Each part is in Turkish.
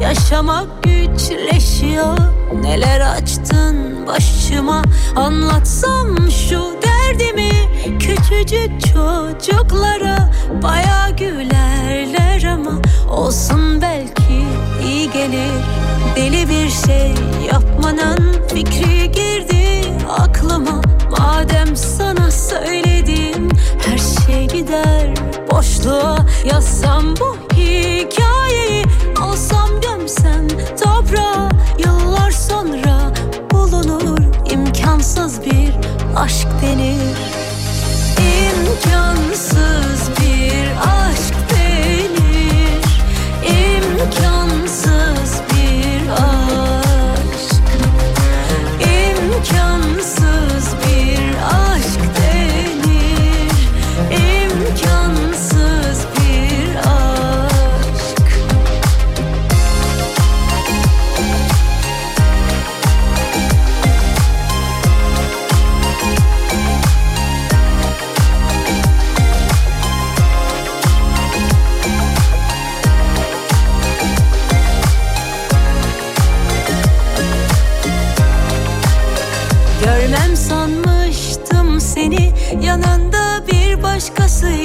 Yaşamak güçleşiyor. Neler açtın başıma? Anlatsam şu derdimi. Küçücük çocuklara Baya gülerler ama Olsun belki iyi gelir. Deli bir şey yapmanın fikri girdi aklıma. Madem sana söyledim her şey gider boşluğa Yazsam bu hikayeyi alsam gömsem toprağa Yıllar sonra bulunur imkansız bir aşk denir. İmkansız bir aşk denir. İmkansız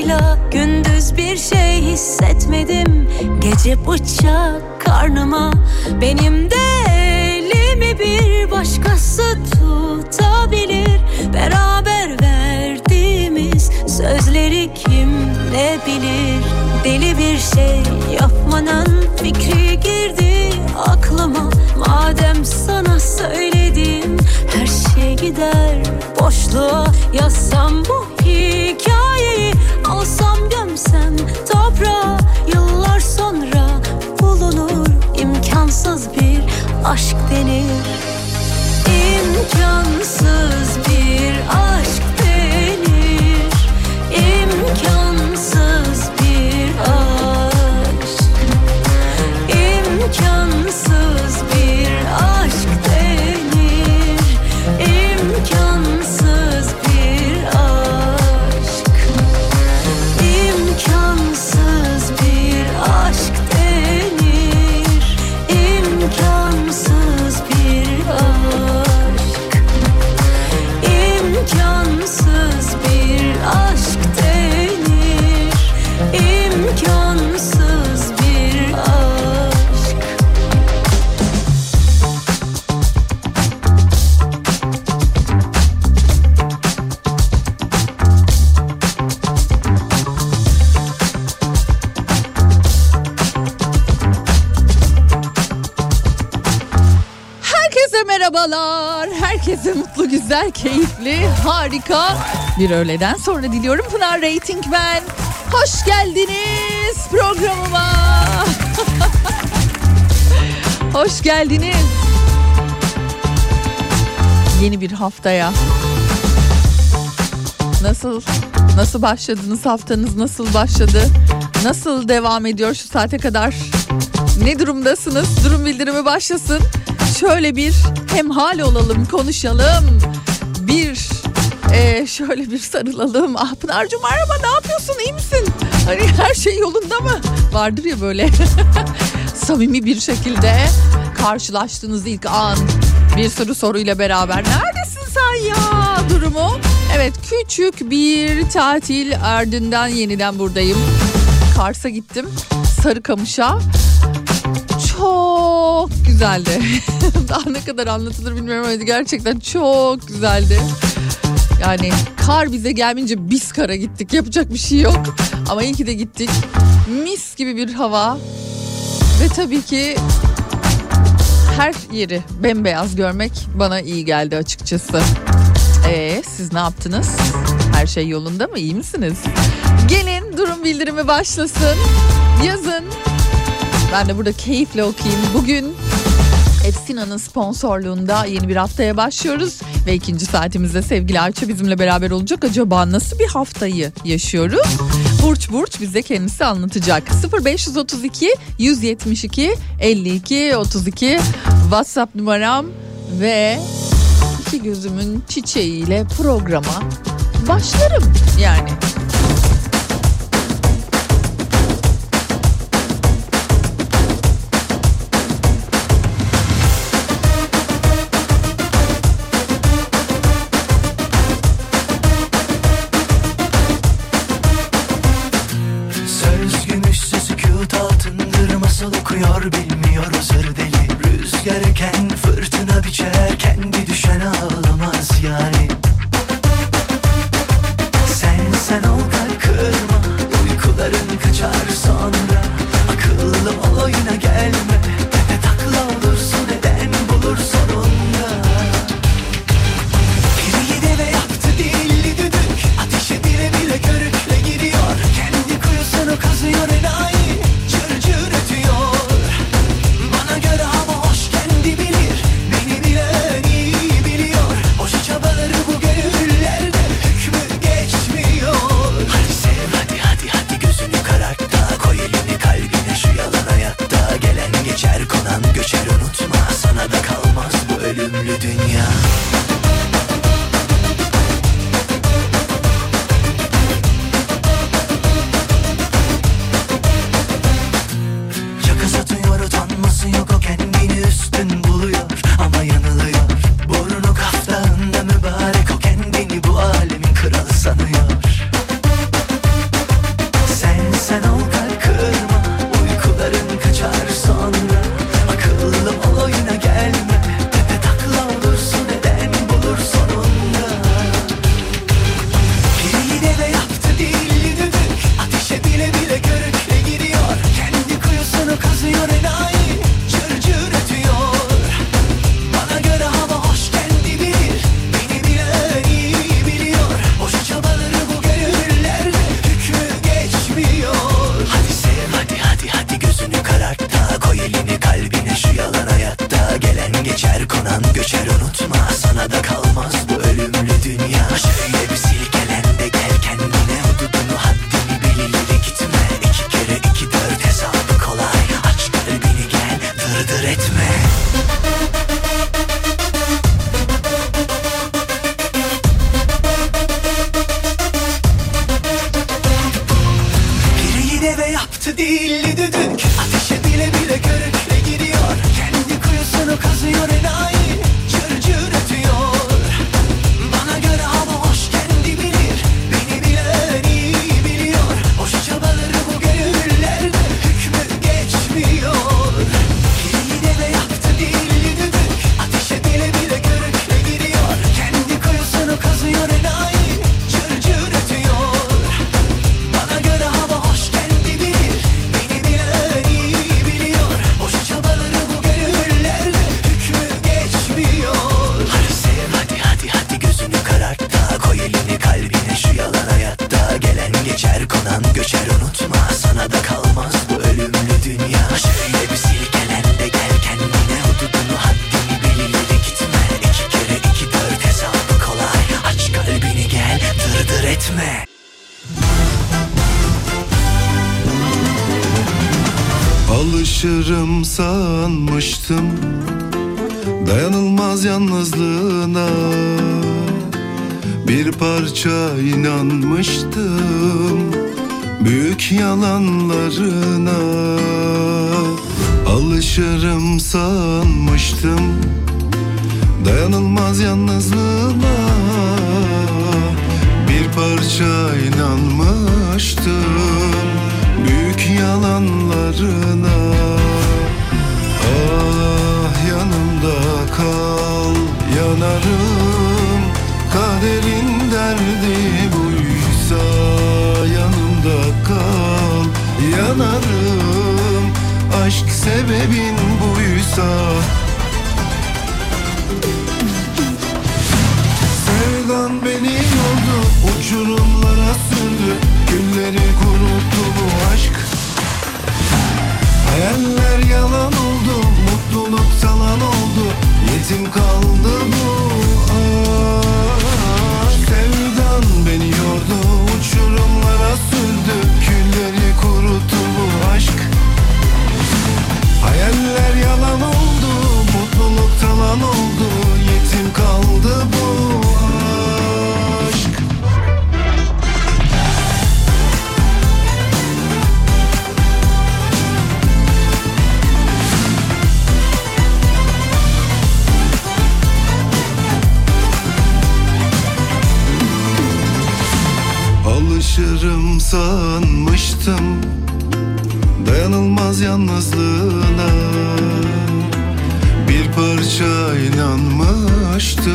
başkasıyla Gündüz bir şey hissetmedim. Gece bıçak karnıma Benim de elimi bir başkası tutabilir. Beraber verdiğimiz sözleri kim ne bilir? Deli bir şey yapmanın fikri girdi aklıma. Madem sana söyledim her şey gider boşluğa. Yazsam bu hikayeyi bir öğleden sonra diliyorum. Pınar Rating ben. Hoş geldiniz programıma. Hoş geldiniz. Yeni bir haftaya. Nasıl nasıl başladınız haftanız nasıl başladı? Nasıl devam ediyor şu saate kadar? Ne durumdasınız? Durum bildirimi başlasın. Şöyle bir hemhal olalım, konuşalım. Bir e, şöyle bir sarılalım. Ah Pınar'cığım merhaba ne yapıyorsun iyi misin? Hani her şey yolunda mı? Vardır ya böyle samimi bir şekilde karşılaştığınız ilk an bir sürü soruyla beraber neredesin sen ya durumu? Evet küçük bir tatil ardından yeniden buradayım. Kars'a gittim. Sarıkamış'a. Çok güzeldi. Daha ne kadar anlatılır bilmiyorum ama gerçekten çok güzeldi. Yani kar bize gelmeyince biz kara gittik. Yapacak bir şey yok. Ama iyi ki de gittik. Mis gibi bir hava. Ve tabii ki her yeri bembeyaz görmek bana iyi geldi açıkçası. Ee, siz ne yaptınız? Her şey yolunda mı? İyi misiniz? Gelin durum bildirimi başlasın. Yazın. Ben de burada keyifle okuyayım. Bugün Epsina'nın sponsorluğunda yeni bir haftaya başlıyoruz. Ve ikinci saatimizde sevgili Ayça bizimle beraber olacak. Acaba nasıl bir haftayı yaşıyoruz? Burç Burç bize kendisi anlatacak. 0532 172 52 32 WhatsApp numaram ve iki gözümün çiçeğiyle programa başlarım yani. Altı dilli düdük Ateşe Alışırım sanmıştım Dayanılmaz yalnızlığına Bir parça inanmıştım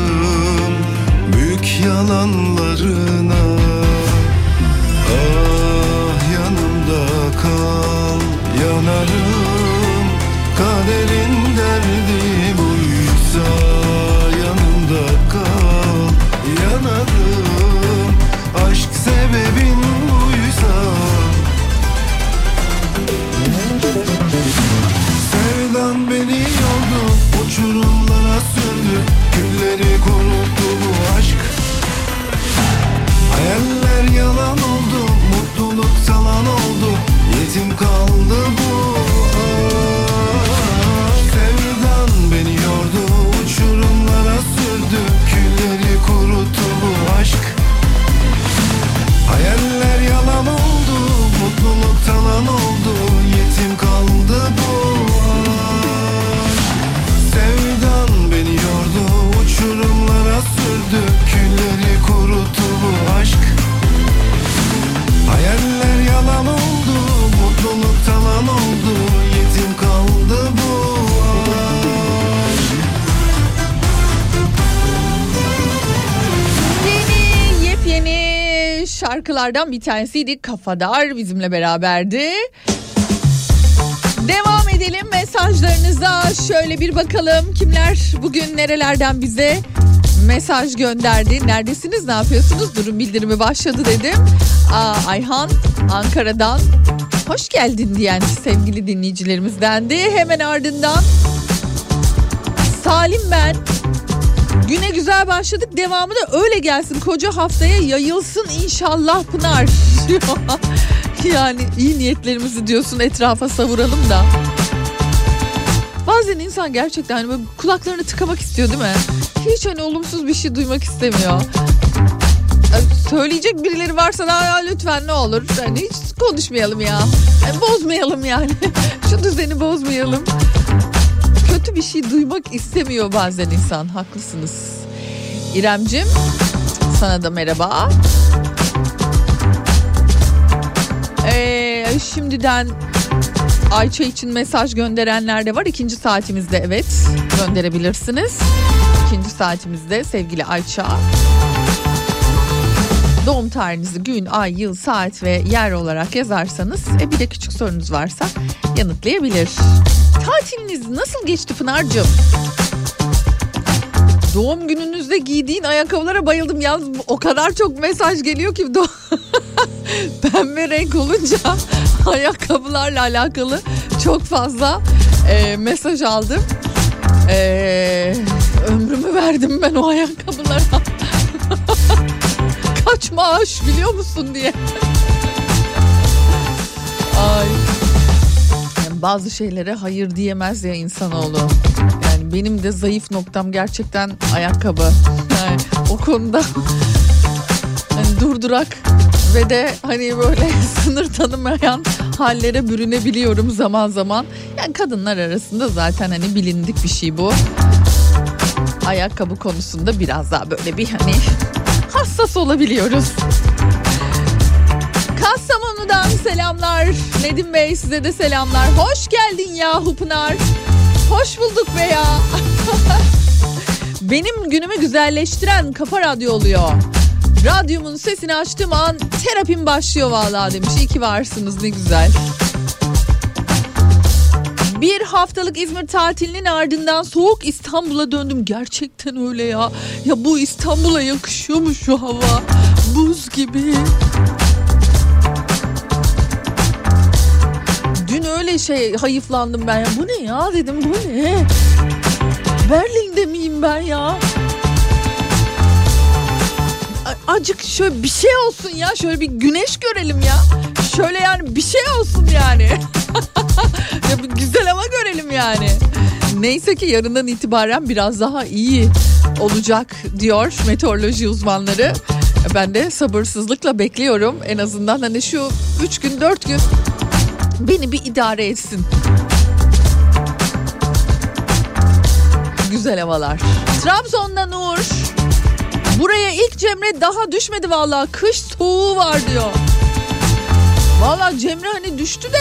Büyük yalanlarına Ah yanımda kal Yanarım sürdü Külleri kuruttu bu aşk. Hayaller yalan oldu Mutluluk talan oldu. Yetim kaldı bu aşk. Sevdan beni yordu Uçurumlara sürdü. Külleri kuruttu bu aşk. Hayaller yalan oldu Mutluluk talan oldu şarkılardan bir tanesiydi. Kafadar bizimle beraberdi. Devam edelim mesajlarınıza. Şöyle bir bakalım kimler bugün nerelerden bize mesaj gönderdi. Neredesiniz ne yapıyorsunuz? Durum bildirimi başladı dedim. Aa, Ayhan Ankara'dan hoş geldin diyen sevgili dinleyicilerimizdendi. Hemen ardından Salim ben Güne güzel başladık. Devamı da öyle gelsin. Koca haftaya yayılsın inşallah Pınar. yani iyi niyetlerimizi diyorsun etrafa savuralım da. Bazen insan gerçekten hani böyle kulaklarını tıkamak istiyor değil mi? Hiç hani olumsuz bir şey duymak istemiyor. Söyleyecek birileri varsa da "Aa, lütfen ne olur hani hiç konuşmayalım ya. Yani bozmayalım yani. Şu düzeni bozmayalım kötü bir şey duymak istemiyor bazen insan. Haklısınız. İremcim sana da merhaba. Ee, şimdiden Ayça için mesaj gönderenler de var. İkinci saatimizde evet gönderebilirsiniz. İkinci saatimizde sevgili Ayça. Doğum tarihinizi gün, ay, yıl, saat ve yer olarak yazarsanız e, bir de küçük sorunuz varsa yanıtlayabilir. Tatiliniz nasıl geçti Pınar'cığım? Doğum gününüzde giydiğin ayakkabılara bayıldım. Yalnız o kadar çok mesaj geliyor ki pembe renk olunca ayakkabılarla alakalı çok fazla e, mesaj aldım. E, ömrümü verdim ben o ayakkabılara. Kaç maaş biliyor musun diye. Ay. Yani bazı şeylere hayır diyemez ya insanoğlu. Yani benim de zayıf noktam gerçekten ayakkabı. Yani o konuda hani durdurak ve de hani böyle sınır tanımayan hallere bürünebiliyorum zaman zaman. Yani kadınlar arasında zaten hani bilindik bir şey bu. Ayakkabı konusunda biraz daha böyle bir hani hassas olabiliyoruz. Kastamonu'dan selamlar. Nedim Bey size de selamlar. Hoş geldin yahu Pınar. Hoş bulduk be ya. Benim günümü güzelleştiren Kafa Radyo oluyor. Radyomun sesini açtığım an terapim başlıyor vallahi demiş. İyi ki varsınız ne güzel. Bir haftalık İzmir tatilinin ardından soğuk İstanbul'a döndüm. Gerçekten öyle ya. Ya bu İstanbul'a yakışıyor mu şu hava? Buz gibi. Dün öyle şey hayıflandım ben. Bu ne ya dedim bu ne? Berlin'de miyim ben ya? Acık şöyle bir şey olsun ya. Şöyle bir güneş görelim ya. Şöyle yani bir şey olsun yani. ya bir güzel hava görelim yani. Neyse ki yarından itibaren biraz daha iyi olacak diyor meteoroloji uzmanları. Ben de sabırsızlıkla bekliyorum. En azından hani şu 3 gün 4 gün beni bir idare etsin. Güzel havalar. Trabzon'dan Uğur. Buraya ilk Cemre daha düşmedi vallahi. Kış soğuğu var diyor. Vallahi Cemre hani düştü de.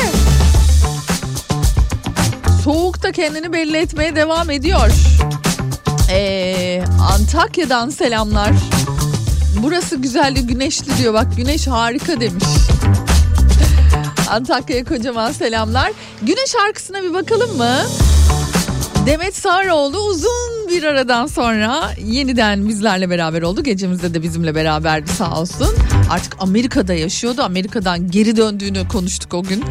Soğukta kendini belli etmeye devam ediyor. Ee, Antakya'dan selamlar. Burası güzeldi güneşli diyor. Bak güneş harika demiş. Antakya'ya kocaman selamlar. Güneş şarkısına bir bakalım mı? Demet Sarıoğlu uzun bir aradan sonra yeniden bizlerle beraber oldu. Gecemizde de bizimle beraberdi sağ olsun. Artık Amerika'da yaşıyordu. Amerika'dan geri döndüğünü konuştuk o gün.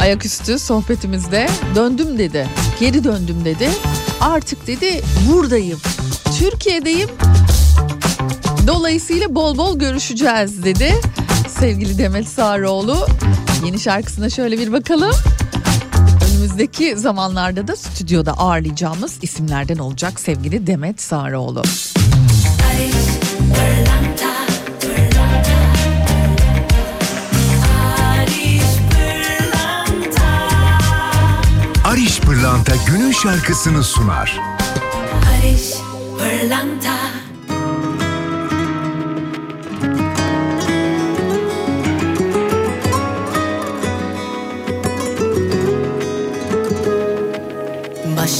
Ayaküstü sohbetimizde. Döndüm dedi. Geri döndüm dedi. Artık dedi buradayım. Türkiye'deyim. Dolayısıyla bol bol görüşeceğiz dedi. Sevgili Demet Sarıoğlu. Yeni şarkısına şöyle bir bakalım. Önümüzdeki zamanlarda da stüdyoda ağırlayacağımız isimlerden olacak sevgili Demet Sarıoğlu. Ariş Pırlanta günün şarkısını sunar. Barış Pırlanta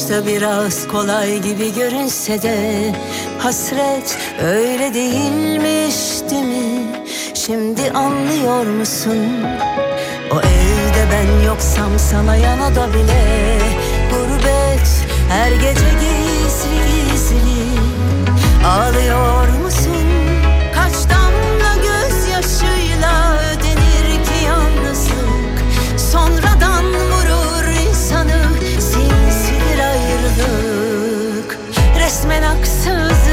Başta biraz kolay gibi görünse de Hasret öyle değilmiş değil mi? Şimdi anlıyor musun? O evde ben yoksam sana yanada bile Gurbet her gece gizli gizli Ağlıyor musun? Resmen haksızlık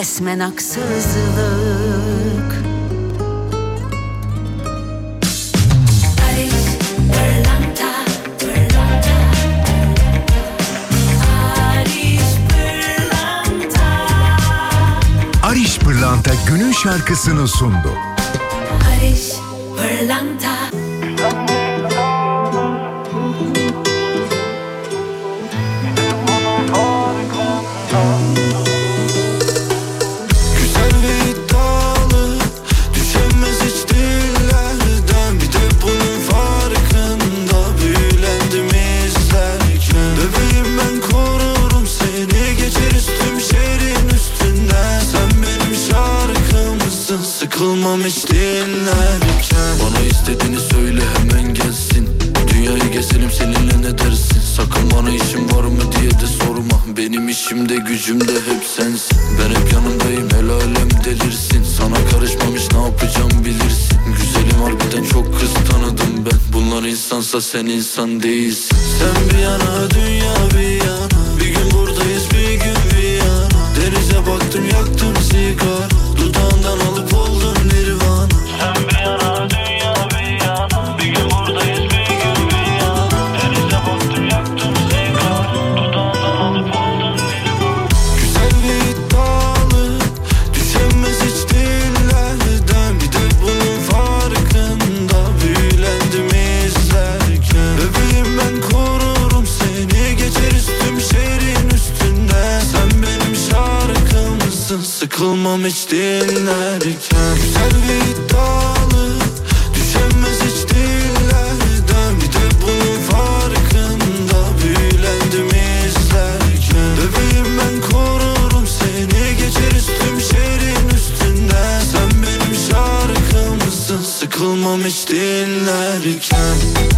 resmen haksızlık Ariş Pırlanta günün şarkısını sundu. Ariş Pırlanta İşimde gücümde hep sensin. Ben hep yanındayım el alem delirsin. Sana karışmamış ne yapacağım bilirsin. Güzelim harbiden çok kız tanıdım ben. Bunlar insansa sen insan değilsin. Sen bir yana dünya bir yana. Bir gün buradayız bir gün bir yana. Denize baktım yaktım sigara. Dudağından alıp Konuşamam hiç dinlerken. Güzel ve iddialı Düşemez hiç dillerden. Bir de bunun farkında Büyülendim izlerken. Bebeğim ben korurum seni Geçeriz tüm şehrin üstünden Sen benim şarkımsın Sıkılmam hiç dinlerken.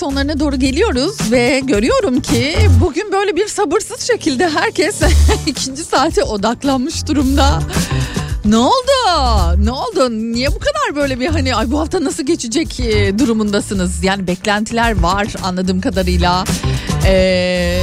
Sonlarına doğru geliyoruz ve görüyorum ki bugün böyle bir sabırsız şekilde herkes ikinci saate odaklanmış durumda. Ne oldu? Ne oldu? Niye bu kadar böyle bir hani ay bu hafta nasıl geçecek e, durumundasınız? Yani beklentiler var anladığım kadarıyla. Ee,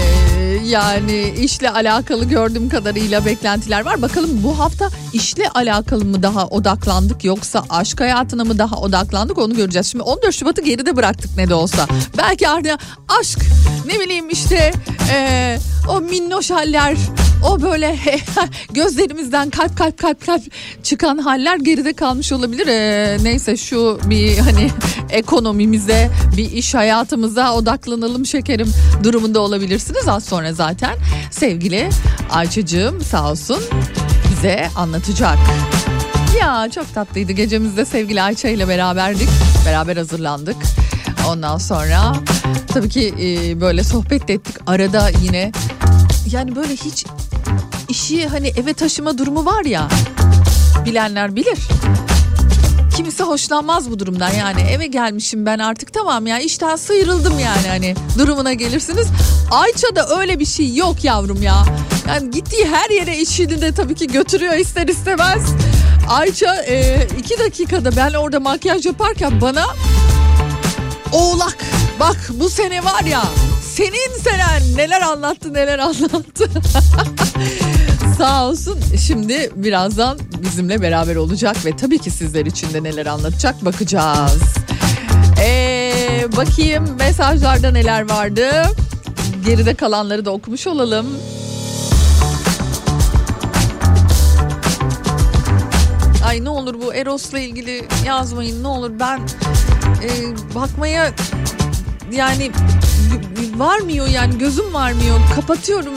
yani işle alakalı gördüğüm kadarıyla beklentiler var. Bakalım bu hafta işle alakalı mı daha odaklandık yoksa aşk hayatına mı daha odaklandık onu göreceğiz. Şimdi 14 Şubat'ı geride bıraktık ne de olsa. Belki artık aşk ne bileyim işte e, o minnoş haller o böyle gözlerimizden kalp kalp kalp kalp çıkan haller geride kalmış olabilir. Ee, neyse şu bir hani ekonomimize bir iş hayatımıza odaklanalım şekerim durumunda olabilirsiniz az sonra zaten. Sevgili Ayça'cığım sağ olsun bize anlatacak. Ya çok tatlıydı gecemizde sevgili Ayça ile beraberdik. Beraber hazırlandık. Ondan sonra tabii ki e, böyle sohbet ettik. Arada yine yani böyle hiç işi hani eve taşıma durumu var ya bilenler bilir. Kimisi hoşlanmaz bu durumdan yani eve gelmişim ben artık tamam ya işten sıyrıldım yani hani durumuna gelirsiniz. Ayça'da öyle bir şey yok yavrum ya. Yani gittiği her yere işini de tabii ki götürüyor ister istemez. Ayça e, iki dakikada ben orada makyaj yaparken bana oğlak bak bu sene var ya senin senen neler anlattı neler anlattı. Sağ olsun şimdi birazdan bizimle beraber olacak ve tabii ki sizler için de neler anlatacak bakacağız. Ee, bakayım mesajlarda neler vardı. Geride kalanları da okumuş olalım. Ay ne olur bu Eros'la ilgili yazmayın ne olur ben e, bakmaya yani varmıyor yani gözüm varmıyor. Kapatıyorum.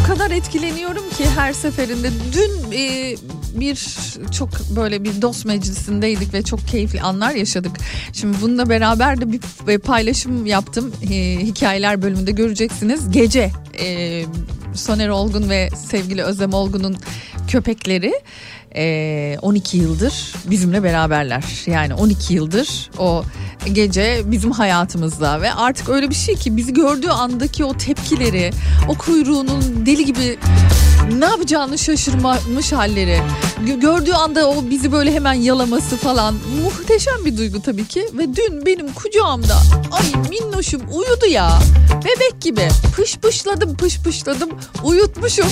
O kadar etkileniyorum ki her seferinde. Dün e, bir çok böyle bir dost meclisindeydik ve çok keyifli anlar yaşadık. Şimdi bununla beraber de bir paylaşım yaptım. E, hikayeler bölümünde göreceksiniz. Gece e, Soner Olgun ve sevgili Özlem Olgun'un köpekleri 12 yıldır bizimle beraberler. Yani 12 yıldır o gece bizim hayatımızda ve artık öyle bir şey ki bizi gördüğü andaki o tepkileri, o kuyruğunun deli gibi ne yapacağını şaşırmış halleri. Gördüğü anda o bizi böyle hemen yalaması falan muhteşem bir duygu tabii ki. Ve dün benim kucağımda ay minnoşum uyudu ya. Bebek gibi pış pışladım pış pışladım uyutmuşum.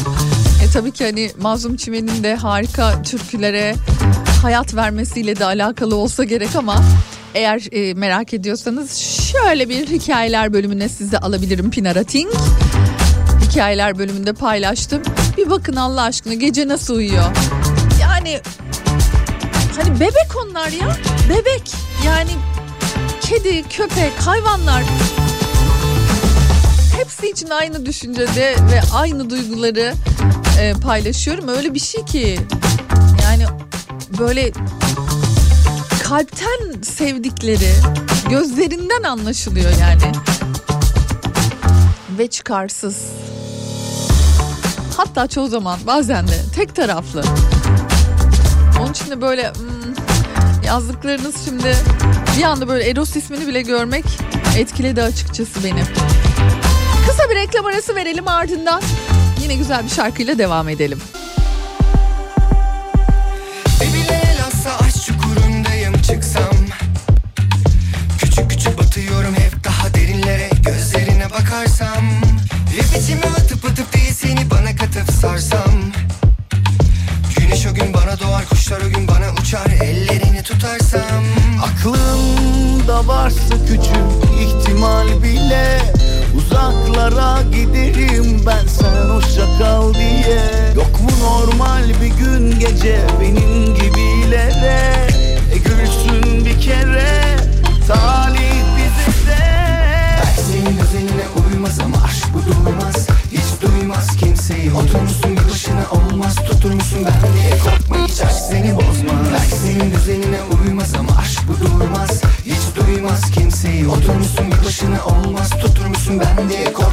E tabii ki hani Mazlum Çimen'in de harika türkülere hayat vermesiyle de alakalı olsa gerek ama eğer e, merak ediyorsanız şöyle bir hikayeler bölümüne size alabilirim Pinarating. Hikayeler bölümünde paylaştım. Bir bakın Allah aşkına gece nasıl uyuyor. Yani hani bebek onlar ya. Bebek. Yani kedi, köpek, hayvanlar hepsi için aynı düşüncede ve aynı duyguları e, paylaşıyorum. Öyle bir şey ki yani böyle kalpten sevdikleri gözlerinden anlaşılıyor yani. Ve çıkarsız. Hatta çoğu zaman bazen de tek taraflı. Onun için de böyle hmm, yazdıklarınız şimdi bir anda böyle Eros ismini bile görmek etkiledi açıkçası beni. Kısa bir reklam arası verelim ardından yine güzel bir şarkıyla devam edelim. Katıp sarsam. Güneş o gün bana doğar kuşlar o gün bana uçar. Ellerini tutarsam. Aklımda varsa küçük ihtimal bile Uzaklara giderim ben sen hoşça kal diye. Yok mu normal bir gün gece benim gibilere? E gülsün bir kere talih olmaz Tuturmuşsun ben diye korkma hiç aşk seni bozmaz. Belki senin düzenine uymaz ama aşk bu durmaz. Hiç duymaz kimseyi Oturmuşsun bir başına olmaz. Tuturmuşsun ben diye korkma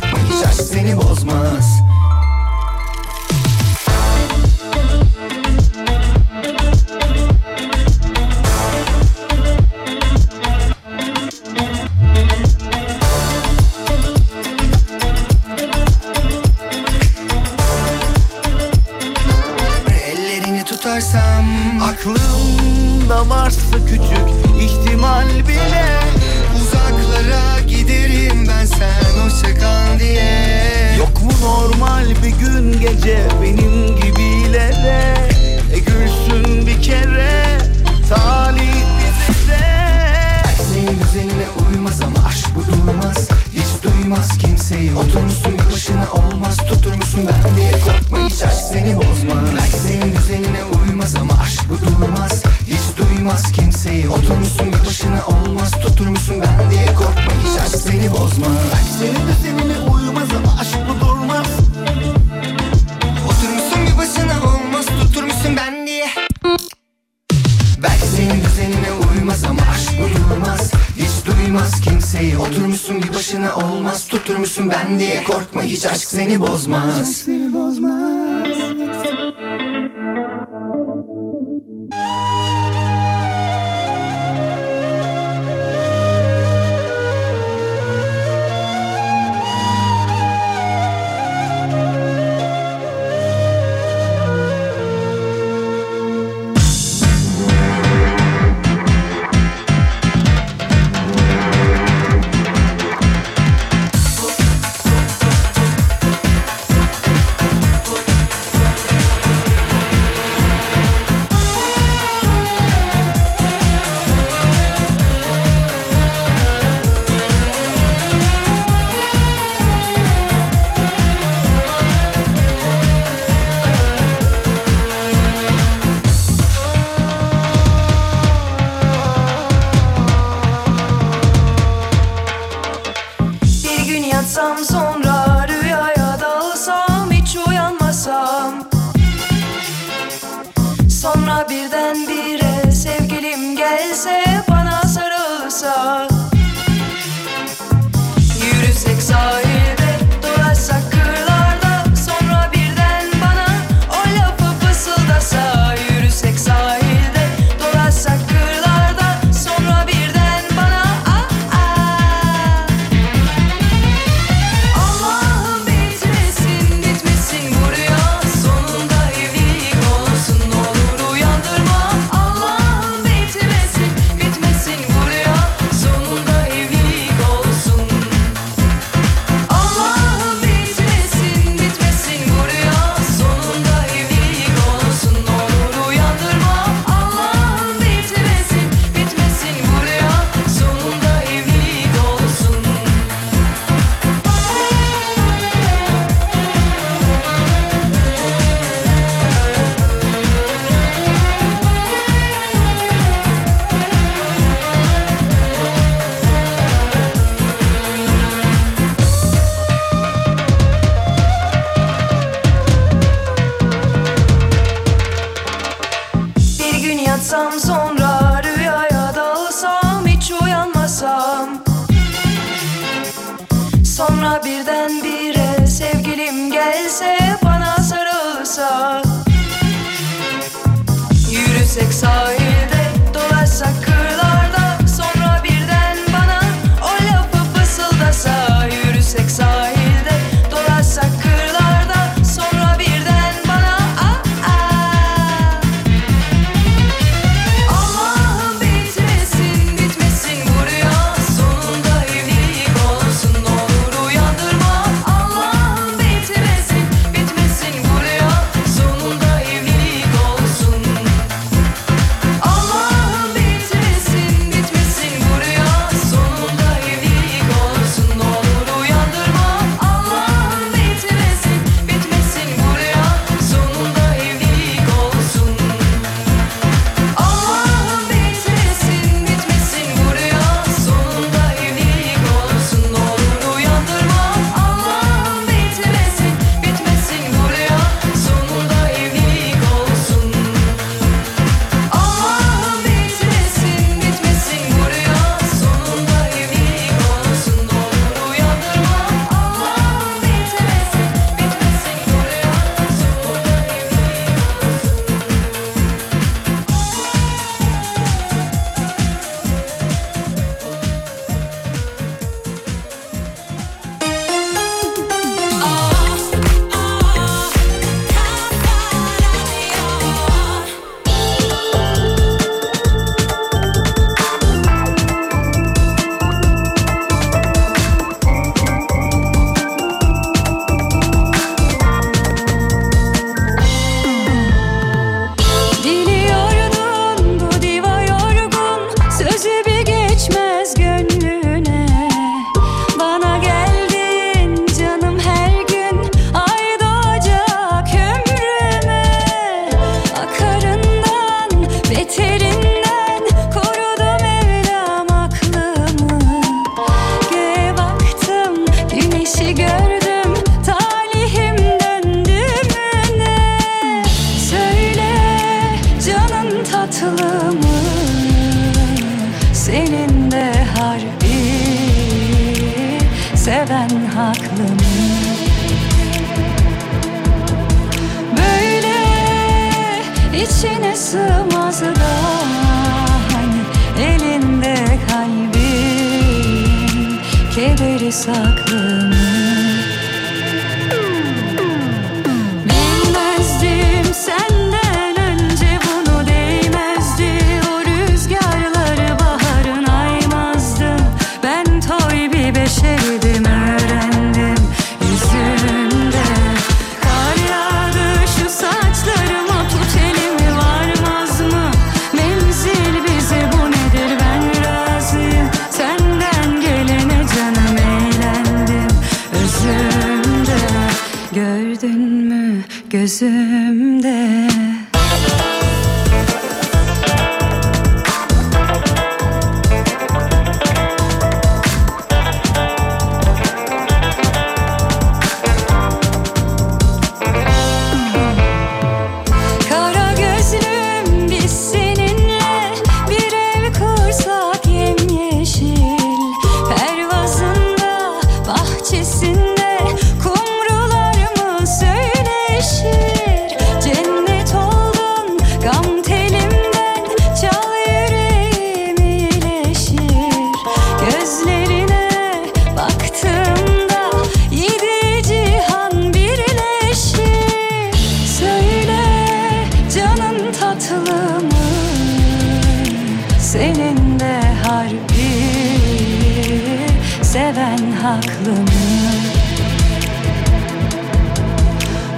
seven haklı mı?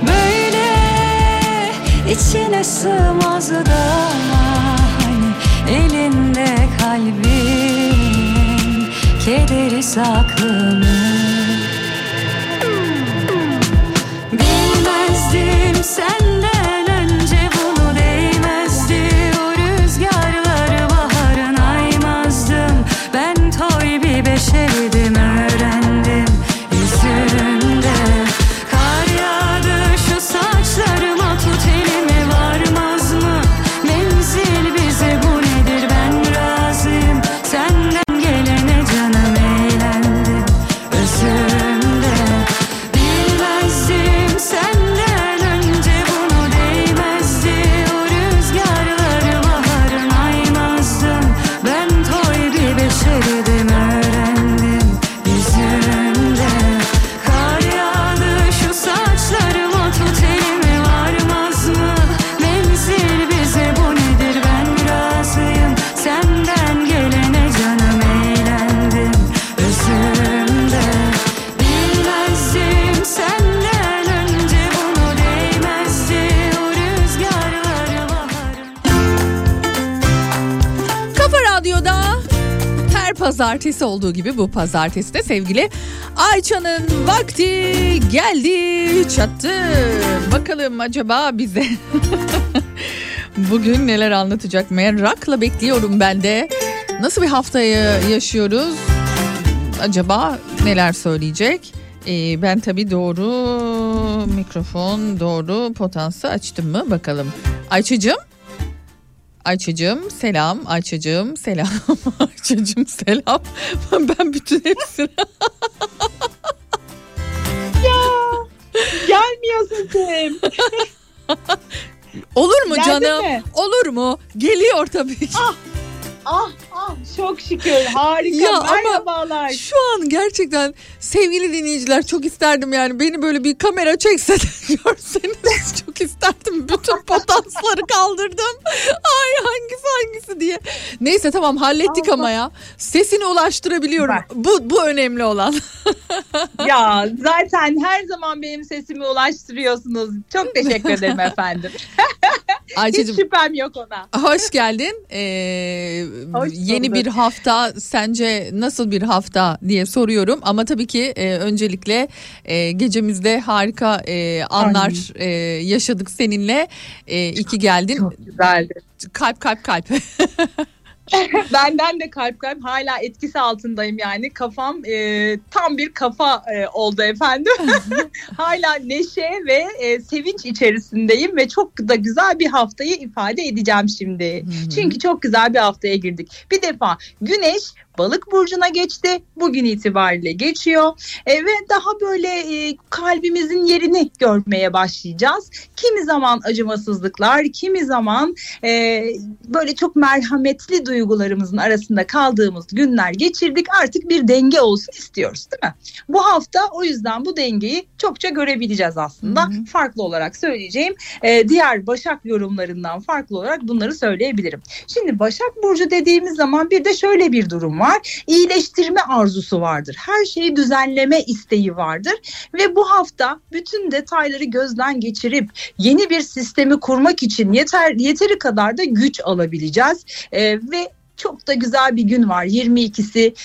Böyle içine sığmaz da hani elinde kalbin kederi saklı mı? Bilmezdim pazartesi olduğu gibi bu pazartesi de sevgili Ayça'nın vakti geldi çattı. Bakalım acaba bize bugün neler anlatacak merakla bekliyorum ben de. Nasıl bir haftayı yaşıyoruz? Acaba neler söyleyecek? Ee, ben tabii doğru mikrofon doğru potansı açtım mı bakalım. Ayça'cığım Ayça'cığım selam. Ayça'cığım selam. Ayça'cığım selam. Ben bütün hepsini... Gelmiyor sesim. Olur mu Geldi canım? mi? Olur mu? Geliyor tabii ki. Ah ah çok şükür harika Ya ama merhabalar. Şu an gerçekten sevgili dinleyiciler çok isterdim yani beni böyle bir kamera çekse de görseniz çok isterdim. Bütün potansları kaldırdım. Ay hangisi hangisi diye. Neyse tamam hallettik ama ya. Sesini ulaştırabiliyorum. Bak. Bu bu önemli olan. Ya zaten her zaman benim sesimi ulaştırıyorsunuz. Çok teşekkür ederim efendim. Hiç Ayça'cığım şüphem yok ona. Hoş geldin. Ee, Hoş yeni bir hafta sence nasıl bir hafta diye soruyorum. Ama tabii ki e, öncelikle e, gecemizde harika e, anlar e, yaşadık seninle. E, iyi ki geldin. Çok güzeldi. Kalp kalp kalp. Benden de kalp kalp hala etkisi altındayım yani. Kafam e, tam bir kafa e, oldu efendim. hala neşe ve e, sevinç içerisindeyim ve çok da güzel bir haftayı ifade edeceğim şimdi. Çünkü çok güzel bir haftaya girdik. Bir defa güneş balık burcuna geçti. Bugün itibariyle geçiyor. E, ve daha böyle e, kalbimizin yerini görmeye başlayacağız. Kimi zaman acımasızlıklar, kimi zaman e, böyle çok merhametli duygularımızın arasında kaldığımız günler geçirdik. Artık bir denge olsun istiyoruz değil mi? Bu hafta o yüzden bu dengeyi çokça görebileceğiz aslında. Farklı olarak söyleyeceğim. E, diğer Başak yorumlarından farklı olarak bunları söyleyebilirim. Şimdi Başak Burcu dediğimiz zaman bir de şöyle bir durum var. İyileştirme arzusu vardır. Her şeyi düzenleme isteği vardır. Ve bu hafta bütün detayları gözden geçirip yeni bir sistemi kurmak için yeter yeteri kadar da güç alabileceğiz. E, ve çok da güzel bir gün var 22'si ve m-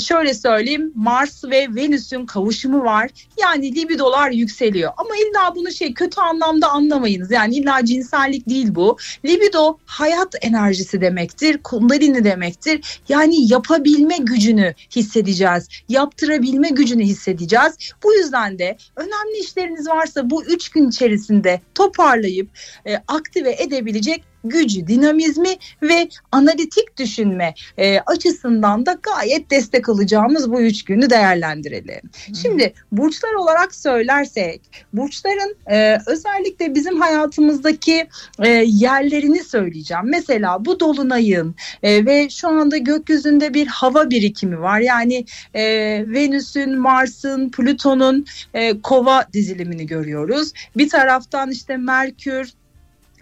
şöyle söyleyeyim Mars ve Venüs'ün kavuşumu var. Yani libidolar yükseliyor. Ama illa bunu şey kötü anlamda anlamayınız. Yani illa cinsellik değil bu. Libido hayat enerjisi demektir. Kundalini demektir. Yani yapabilme gücünü hissedeceğiz. Yaptırabilme gücünü hissedeceğiz. Bu yüzden de önemli işleriniz varsa bu üç gün içerisinde toparlayıp e, aktive edebilecek gücü, dinamizmi ve analitik düşünme e, açısından da gayet destek alacağımız bu üç günü değerlendirelim. Şimdi burçlar olarak söylersek burçların e, özellikle bizim hayatımızdaki e, yerlerini söyleyeceğim. Mesela bu dolunayın e, ve şu anda gökyüzünde bir hava birikimi var. Yani e, Venüs'ün, Mars'ın, Plüton'un e, kova dizilimini görüyoruz. Bir taraftan işte Merkür,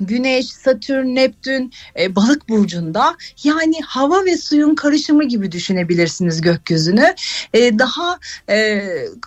Güneş, Satürn, Neptün e, balık burcunda yani hava ve suyun karışımı gibi düşünebilirsiniz gökyüzünü. E, daha e,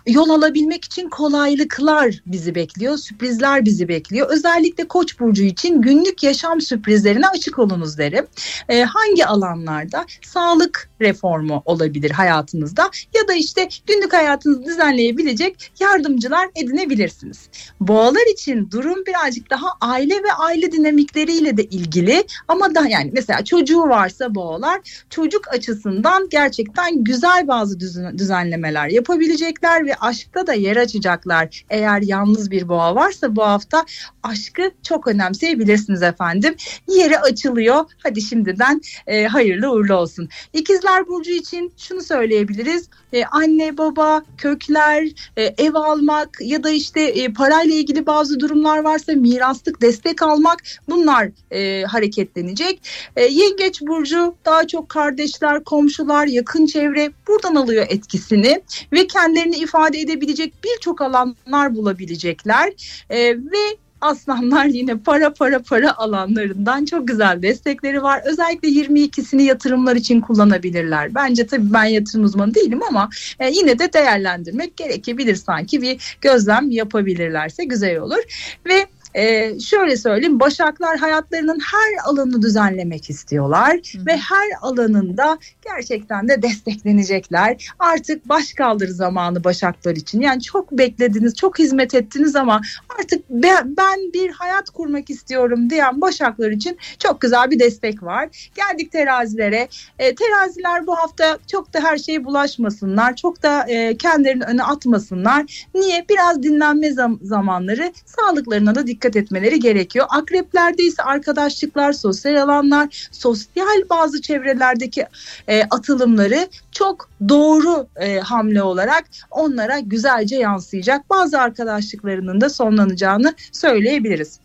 yol alabilmek için kolaylıklar bizi bekliyor, sürprizler bizi bekliyor. Özellikle Koç burcu için günlük yaşam sürprizlerine açık olunuz derim. E, hangi alanlarda sağlık reformu olabilir hayatınızda ya da işte günlük hayatınızı düzenleyebilecek yardımcılar edinebilirsiniz. Boğalar için durum birazcık daha aile ve aile dinamikleriyle de ilgili ama da yani mesela çocuğu varsa boğalar çocuk açısından gerçekten güzel bazı düzen- düzenlemeler yapabilecekler ve aşkta da yer açacaklar. Eğer yalnız bir boğa varsa bu hafta aşkı çok önemseyebilirsiniz efendim. Yeri açılıyor. Hadi şimdiden e, hayırlı uğurlu olsun. İkizler Burcu için şunu söyleyebiliriz. E, anne baba, kökler, e, ev almak ya da işte e, parayla ilgili bazı durumlar varsa miraslık destek almak bunlar e, hareketlenecek. E, Yengeç Burcu daha çok kardeşler, komşular, yakın çevre buradan alıyor etkisini ve kendilerini ifade edebilecek birçok alanlar bulabilecekler. E, ve Aslanlar yine para para para alanlarından çok güzel destekleri var. Özellikle 22'sini yatırımlar için kullanabilirler. Bence tabii ben yatırım uzmanı değilim ama e, yine de değerlendirmek gerekebilir sanki bir gözlem yapabilirlerse güzel olur. Ve e, şöyle söyleyeyim Başaklar hayatlarının her alanını düzenlemek istiyorlar ve her alanında gerçekten de desteklenecekler. Artık baş kaldır zamanı Başaklar için. Yani çok beklediniz, çok hizmet ettiniz ama artık ben, ben bir hayat kurmak istiyorum diyen Başaklar için çok güzel bir destek var. Geldik terazilere. E, teraziler bu hafta çok da her şeye bulaşmasınlar. Çok da e, kendilerini öne atmasınlar. Niye? Biraz dinlenme zam- zamanları sağlıklarına da dikkat etmeleri gerekiyor. Akreplerde ise arkadaşlıklar, sosyal alanlar, sosyal bazı çevrelerdeki e, atılımları çok doğru e, hamle olarak onlara güzelce yansıyacak. Bazı arkadaşlıklarının da sonlanacağını söyleyebiliriz.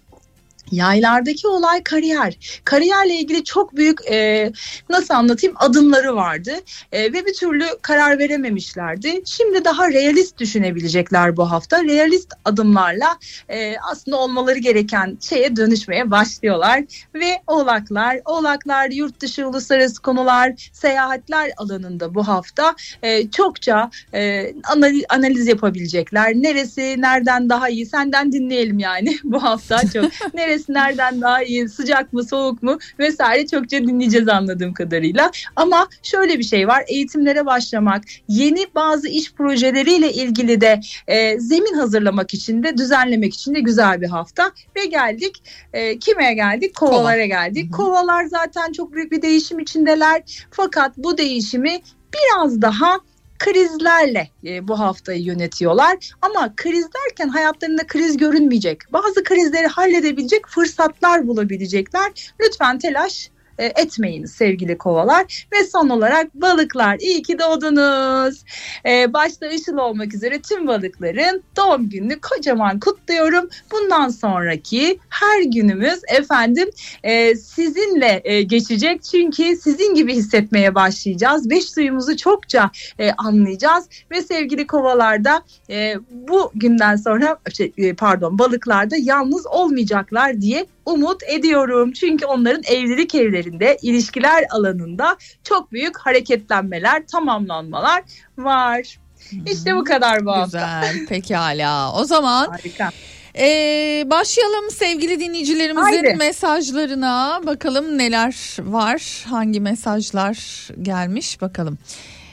Yaylardaki olay kariyer. Kariyerle ilgili çok büyük e, nasıl anlatayım adımları vardı E, ve bir türlü karar verememişlerdi. Şimdi daha realist düşünebilecekler bu hafta. Realist adımlarla e, aslında olmaları gereken şeye dönüşmeye başlıyorlar ve oğlaklar, oğlaklar yurt dışı uluslararası konular, seyahatler alanında bu hafta e, çokça e, analiz, analiz yapabilecekler. Neresi, nereden daha iyi senden dinleyelim yani bu hafta çok. Neresi nereden daha iyi, sıcak mı, soğuk mu vesaire çokça dinleyeceğiz anladığım kadarıyla. Ama şöyle bir şey var, eğitimlere başlamak, yeni bazı iş projeleriyle ilgili de e, zemin hazırlamak için de düzenlemek için de güzel bir hafta ve geldik e, kime geldik? Kovalara geldik. Kovalar zaten çok büyük bir değişim içindeler. Fakat bu değişimi biraz daha krizlerle e, bu haftayı yönetiyorlar. Ama kriz derken hayatlarında kriz görünmeyecek. Bazı krizleri halledebilecek fırsatlar bulabilecekler. Lütfen telaş e, etmeyiniz sevgili kovalar. Ve son olarak balıklar iyi ki doğdunuz. E, başta Işıl olmak üzere tüm balıkların doğum gününü kocaman kutluyorum. Bundan sonraki her günümüz efendim e, sizinle e, geçecek. Çünkü sizin gibi hissetmeye başlayacağız. Beş duyumuzu çokça e, anlayacağız. Ve sevgili kovalarda e, bu günden sonra şey, e, pardon balıklarda yalnız olmayacaklar diye umut ediyorum. Çünkü onların evlilik evlerinde, ilişkiler alanında çok büyük hareketlenmeler, tamamlanmalar var. İşte bu kadar bu hafta. Güzel pekala. O zaman Harika. Ee, başlayalım sevgili dinleyicilerimizin Haydi. mesajlarına. Bakalım neler var, hangi mesajlar gelmiş bakalım.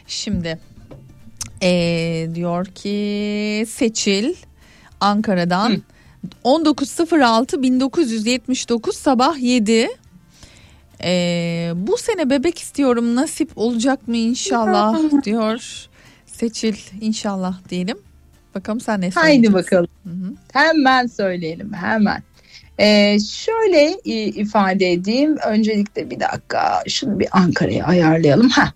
Şimdi ee, diyor ki Seçil Ankara'dan 19.06 1979 sabah 7 Ee, bu sene bebek istiyorum nasip olacak mı inşallah diyor Seçil inşallah diyelim. Bakalım sen ne Haydi bakalım. Hı hı. Hemen söyleyelim hemen. Ee, şöyle ifade edeyim. Öncelikle bir dakika şunu bir Ankara'ya ayarlayalım. Ha.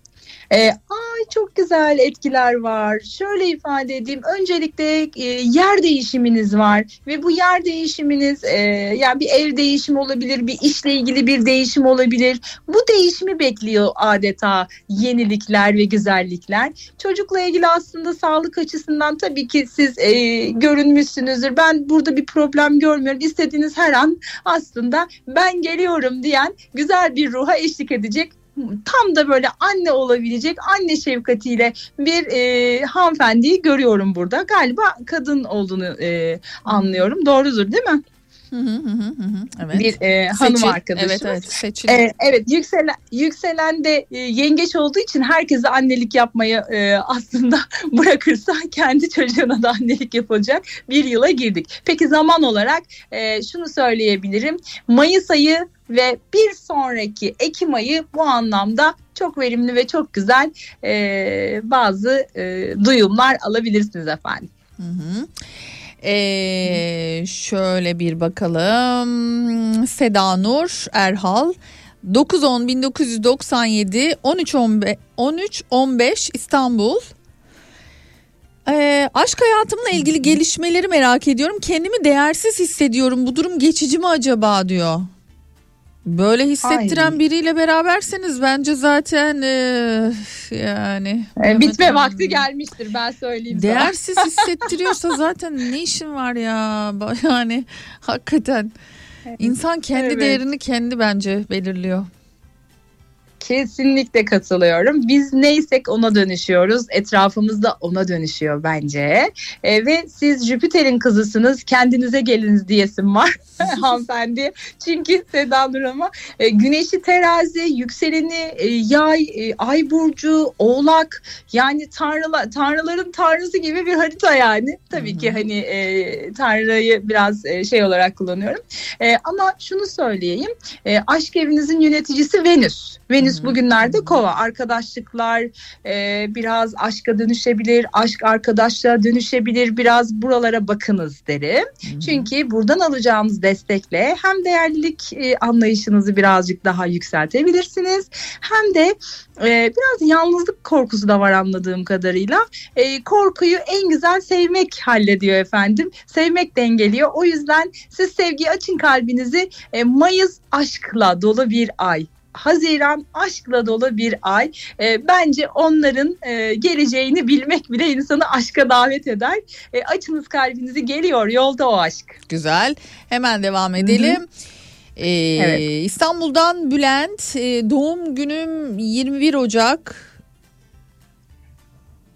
Ee, ay çok güzel etkiler var. Şöyle ifade edeyim. Öncelikle e, yer değişiminiz var ve bu yer değişiminiz e, yani bir ev değişimi olabilir, bir işle ilgili bir değişim olabilir. Bu değişimi bekliyor adeta yenilikler ve güzellikler. Çocukla ilgili aslında sağlık açısından tabii ki siz e, görünmüşsünüzdür. Ben burada bir problem görmüyorum. İstediğiniz her an aslında ben geliyorum diyen güzel bir ruha eşlik edecek tam da böyle anne olabilecek anne şefkatiyle bir e, hanımefendiyi görüyorum burada. Galiba kadın olduğunu e, anlıyorum. Doğrudur değil mi? Hı hı hı hı hı. Evet. Bir e, hanım Seçil. arkadaşımız. Evet evet seçil. Ee, evet yükselen yükselen de e, yengeç olduğu için herkese annelik yapmayı e, aslında bırakırsa kendi çocuğuna da annelik yapacak bir yıla girdik. Peki zaman olarak e, şunu söyleyebilirim. Mayıs ayı ve bir sonraki Ekim ayı bu anlamda çok verimli ve çok güzel e, bazı e, duyumlar alabilirsiniz efendim. Hı hı. Ee, şöyle bir bakalım. Seda Nur Erhal 9-10 1997 13 15 13 15 İstanbul. Ee, aşk hayatımla ilgili gelişmeleri merak ediyorum. Kendimi değersiz hissediyorum. Bu durum geçici mi acaba diyor. Böyle hissettiren Ay. biriyle beraberseniz bence zaten ee, yani E, bitme Evet. vakti gelmiştir ben söyleyeyim sana. Değersiz hissettiriyorsa zaten ne işin var ya yani hakikaten insan kendi Evet. değerini kendi bence belirliyor. Kesinlikle katılıyorum. Biz neysek ona dönüşüyoruz. Etrafımız da ona dönüşüyor bence. E, ve siz Jüpiter'in kızısınız. Kendinize geliniz diyesim var hanımefendi. Çünkü Seda Nur ama e, güneşi terazi, yükseleni e, yay, e, ay burcu, oğlak yani tanrıla, tanrıların tanrısı gibi bir harita yani. Tabii ki hani e, tanrıyı biraz e, şey olarak kullanıyorum. E, ama şunu söyleyeyim. E, aşk evinizin yöneticisi Venüs. Venüs bugünlerde kova. Arkadaşlıklar e, biraz aşka dönüşebilir. Aşk arkadaşlığa dönüşebilir. Biraz buralara bakınız derim. Çünkü buradan alacağımız destekle hem değerlilik e, anlayışınızı birazcık daha yükseltebilirsiniz. Hem de e, biraz yalnızlık korkusu da var anladığım kadarıyla. E, korkuyu en güzel sevmek hallediyor efendim. Sevmek dengeliyor. O yüzden siz sevgiye açın kalbinizi. E, Mayıs aşkla dolu bir ay. Haziran aşkla dolu bir ay. E, bence onların e, geleceğini bilmek bile insanı aşka davet eder. E, açınız kalbinizi geliyor yolda o aşk. Güzel hemen devam edelim. Ee, Evet. İstanbul'dan Bülent e, doğum günüm 21 Ocak.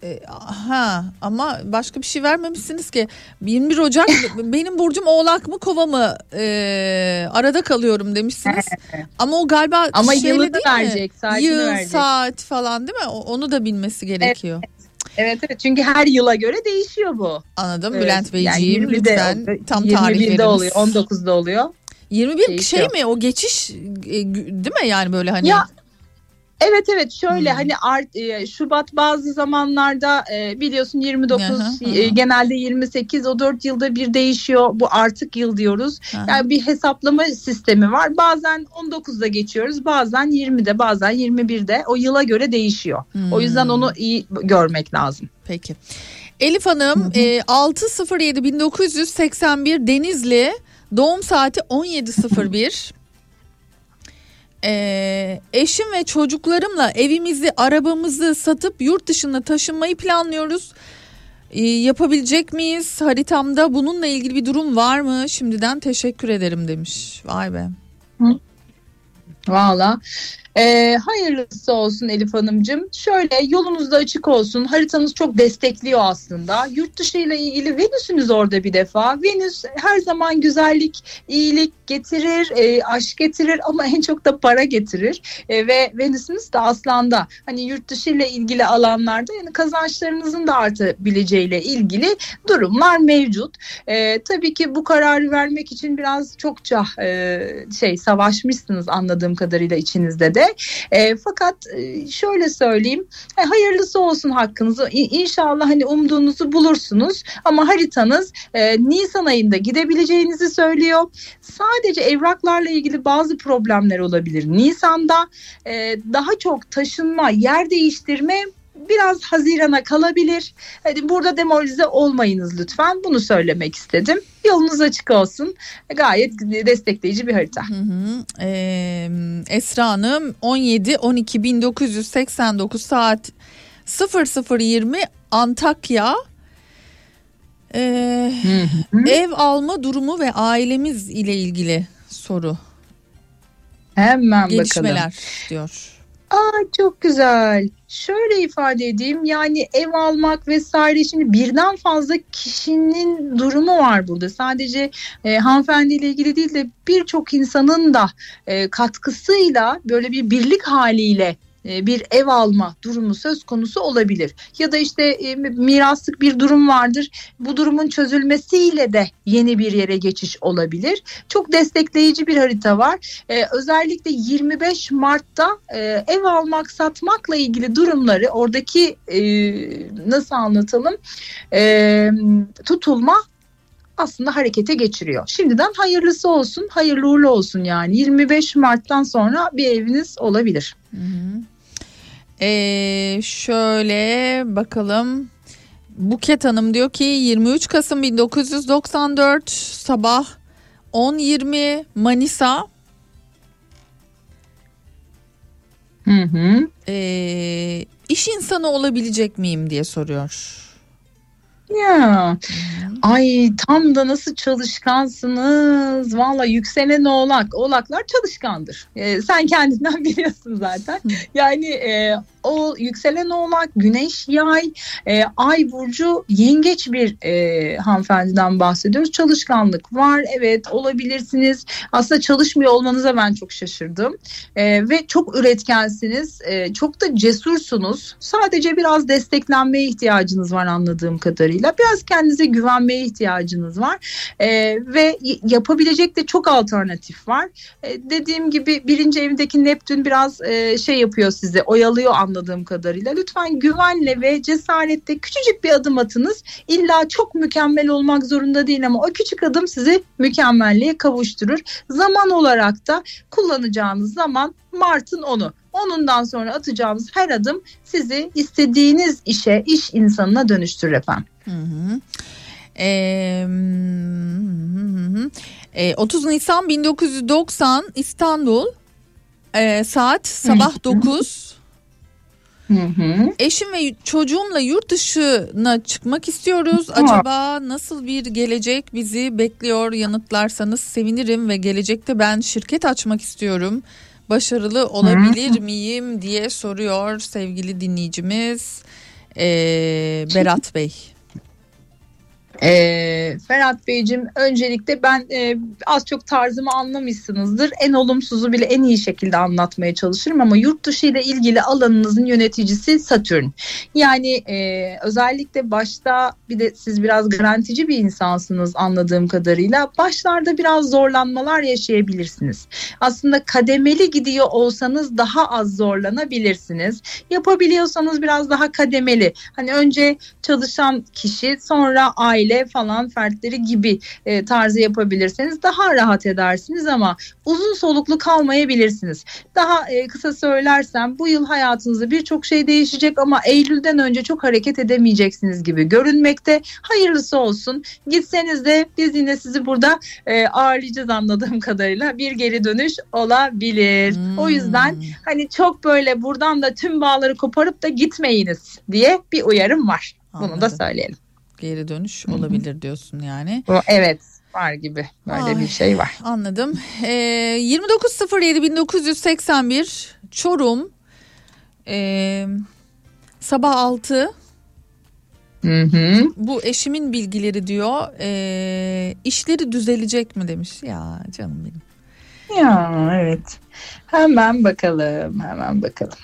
E, ha ama başka bir şey vermemişsiniz ki. 21 Ocak benim burcum oğlak mı kova mı E, arada kalıyorum demişsiniz. Ama o galiba Ama yılı da verecek, Yıl verecek. saat falan değil mi? Onu da bilmesi gerekiyor. Evet evet. Çünkü her yıla göre değişiyor bu. anladım. Evet, Bülent yani Beyciğim 20'de lütfen oluyor, tam tarih 21'de veriniz. oluyor 19'da oluyor. 21 şey Değişiyor. mi? O geçiş e, değil mi? Yani böyle hani Ya Evet evet şöyle hani art, e, Şubat bazı zamanlarda e, biliyorsun 29 Hı hı, hı. e, genelde 28 o 4 yılda bir değişiyor bu artık yıl diyoruz. Aha. Yani bir hesaplama sistemi var bazen 19'da geçiyoruz bazen 20'de bazen 21'de o yıla göre değişiyor. O yüzden Hmm. onu iyi görmek lazım. Peki. Elif Hanım e, 607 1981 Denizli doğum saati 17.01. E, eşim ve çocuklarımla evimizi arabamızı satıp yurt dışına taşınmayı planlıyoruz. E, yapabilecek miyiz? Haritamda bununla ilgili bir durum var mı? Şimdiden teşekkür ederim demiş. Vay be. Valla. Ee, hayırlısı olsun Elif Hanımcığım. Şöyle yolunuz da açık olsun. Haritanız çok destekliyor aslında. Yurt dışı ile ilgili Venüs'ünüz orada bir defa. Venüs her zaman güzellik, iyilik getirir, e, aşk getirir ama en çok da para getirir. E, ve Venüs'ünüz de aslanda hani yurt dışı ile ilgili alanlarda yani kazançlarınızın da artabileceğiyle ilgili durumlar mevcut. E, tabii ki bu kararı vermek için biraz çokça e, şey savaşmışsınız anladığım kadarıyla içinizde de. E, fakat e, şöyle söyleyeyim e, hayırlısı olsun hakkınızı İnşallah hani umduğunuzu bulursunuz ama haritanız e, Nisan ayında gidebileceğinizi söylüyor. Sadece evraklarla ilgili bazı problemler olabilir. Nisan'da e, daha çok taşınma, yer değiştirme biraz Haziran'a kalabilir. Hadi burada demoralize olmayınız lütfen. Bunu söylemek istedim. Yolunuz açık olsun. Gayet destekleyici bir harita. Hı hı. Ee, Esra Hanım 17 12 1989 saat 0020 Antakya Ee, ev alma durumu ve ailemiz ile ilgili soru Hemen bakalım. gelişmeler diyor. Aa çok güzel. Şöyle ifade edeyim yani ev almak vesaire şimdi birden fazla kişinin durumu var burada. Sadece e, hanımefendiyle ilgili değil de birçok insanın da e, katkısıyla böyle bir birlik haliyle bir ev alma durumu söz konusu olabilir. Ya da işte e, miraslık bir durum vardır. Bu durumun çözülmesiyle de yeni bir yere geçiş olabilir. Çok destekleyici bir harita var. E, özellikle 25 Mart'ta e, ev almak satmakla ilgili durumları oradaki e, nasıl anlatalım E, tutulma aslında harekete geçiriyor. Şimdiden hayırlısı olsun, hayırlı uğurlu olsun yani. 25 Mart'tan sonra bir eviniz olabilir. Hı hı. Ee, şöyle bakalım. Buket Hanım diyor ki 23 Kasım 1994 sabah 10.20 Manisa Hı hı. Ee, iş insanı olabilecek miyim diye soruyor. Ya ay tam da nasıl çalışkansınız. Valla yükselen oğlak. Oğlaklar çalışkandır. Ee, sen kendinden biliyorsun zaten. Yani e, o yükselen oğlak, güneş yay, e, ay burcu yengeç bir e, hanımefendiden bahsediyoruz. Çalışkanlık var evet olabilirsiniz. Aslında çalışmıyor olmanıza ben çok şaşırdım. E, ve çok üretkensiniz. E, çok da cesursunuz. Sadece biraz desteklenmeye ihtiyacınız var anladığım kadarıyla. Biraz kendinize güvenmeye ihtiyacınız var. E, ve yapabilecek de çok alternatif var. E, dediğim gibi birinci evdeki Neptün biraz e, şey yapıyor size oyalıyor anladığım kadarıyla. Lütfen güvenle ve cesaretle küçücük bir adım atınız. İlla çok mükemmel olmak zorunda değil ama o küçük adım sizi mükemmelliğe kavuşturur. Zaman olarak da kullanacağınız zaman Mart'ın onu. Onundan sonra atacağınız her adım sizi istediğiniz işe, iş insanına dönüştürür efendim. Hı hı. Ee, hı hı. Ee, 30 Nisan 1990 İstanbul Ee, saat sabah 9 Hı hı. Eşim ve çocuğumla yurt dışına çıkmak istiyoruz. Acaba nasıl bir gelecek bizi bekliyor? Yanıtlarsanız sevinirim ve gelecekte ben şirket açmak istiyorum. Başarılı olabilir miyim diye soruyor sevgili dinleyicimiz ee, Berat Bey. Ee, Ferhat Beyciğim öncelikle ben e, az çok tarzımı anlamışsınızdır. En olumsuzu bile en iyi şekilde anlatmaya çalışırım ama yurt dışı ile ilgili alanınızın yöneticisi Satürn. Yani e, özellikle başta bir de siz biraz garantici bir insansınız anladığım kadarıyla. Başlarda biraz zorlanmalar yaşayabilirsiniz. Aslında kademeli gidiyor olsanız daha az zorlanabilirsiniz. Yapabiliyorsanız biraz daha kademeli. Hani önce çalışan kişi sonra aile falan fertleri gibi e, tarzı yapabilirseniz daha rahat edersiniz ama uzun soluklu kalmayabilirsiniz. Daha e, kısa söylersem bu yıl hayatınızda birçok şey değişecek ama Eylül'den önce çok hareket edemeyeceksiniz gibi görünmekte. Hayırlısı olsun. Gitseniz de biz yine sizi burada e, ağırlayacağız anladığım kadarıyla. Bir geri dönüş olabilir. O yüzden hani çok böyle buradan da tüm bağları koparıp da gitmeyiniz diye bir uyarım var. Bunu da Anladım. söyleyelim. Geri dönüş olabilir diyorsun yani. Evet var gibi böyle Ay. bir şey var. Anladım. Ee, 29.07.1981 Çorum ee, sabah 6 Hı hı. bu eşimin bilgileri diyor ee, işleri düzelecek mi demiş. Ya canım benim. Ya evet. Hemen bakalım, hemen bakalım.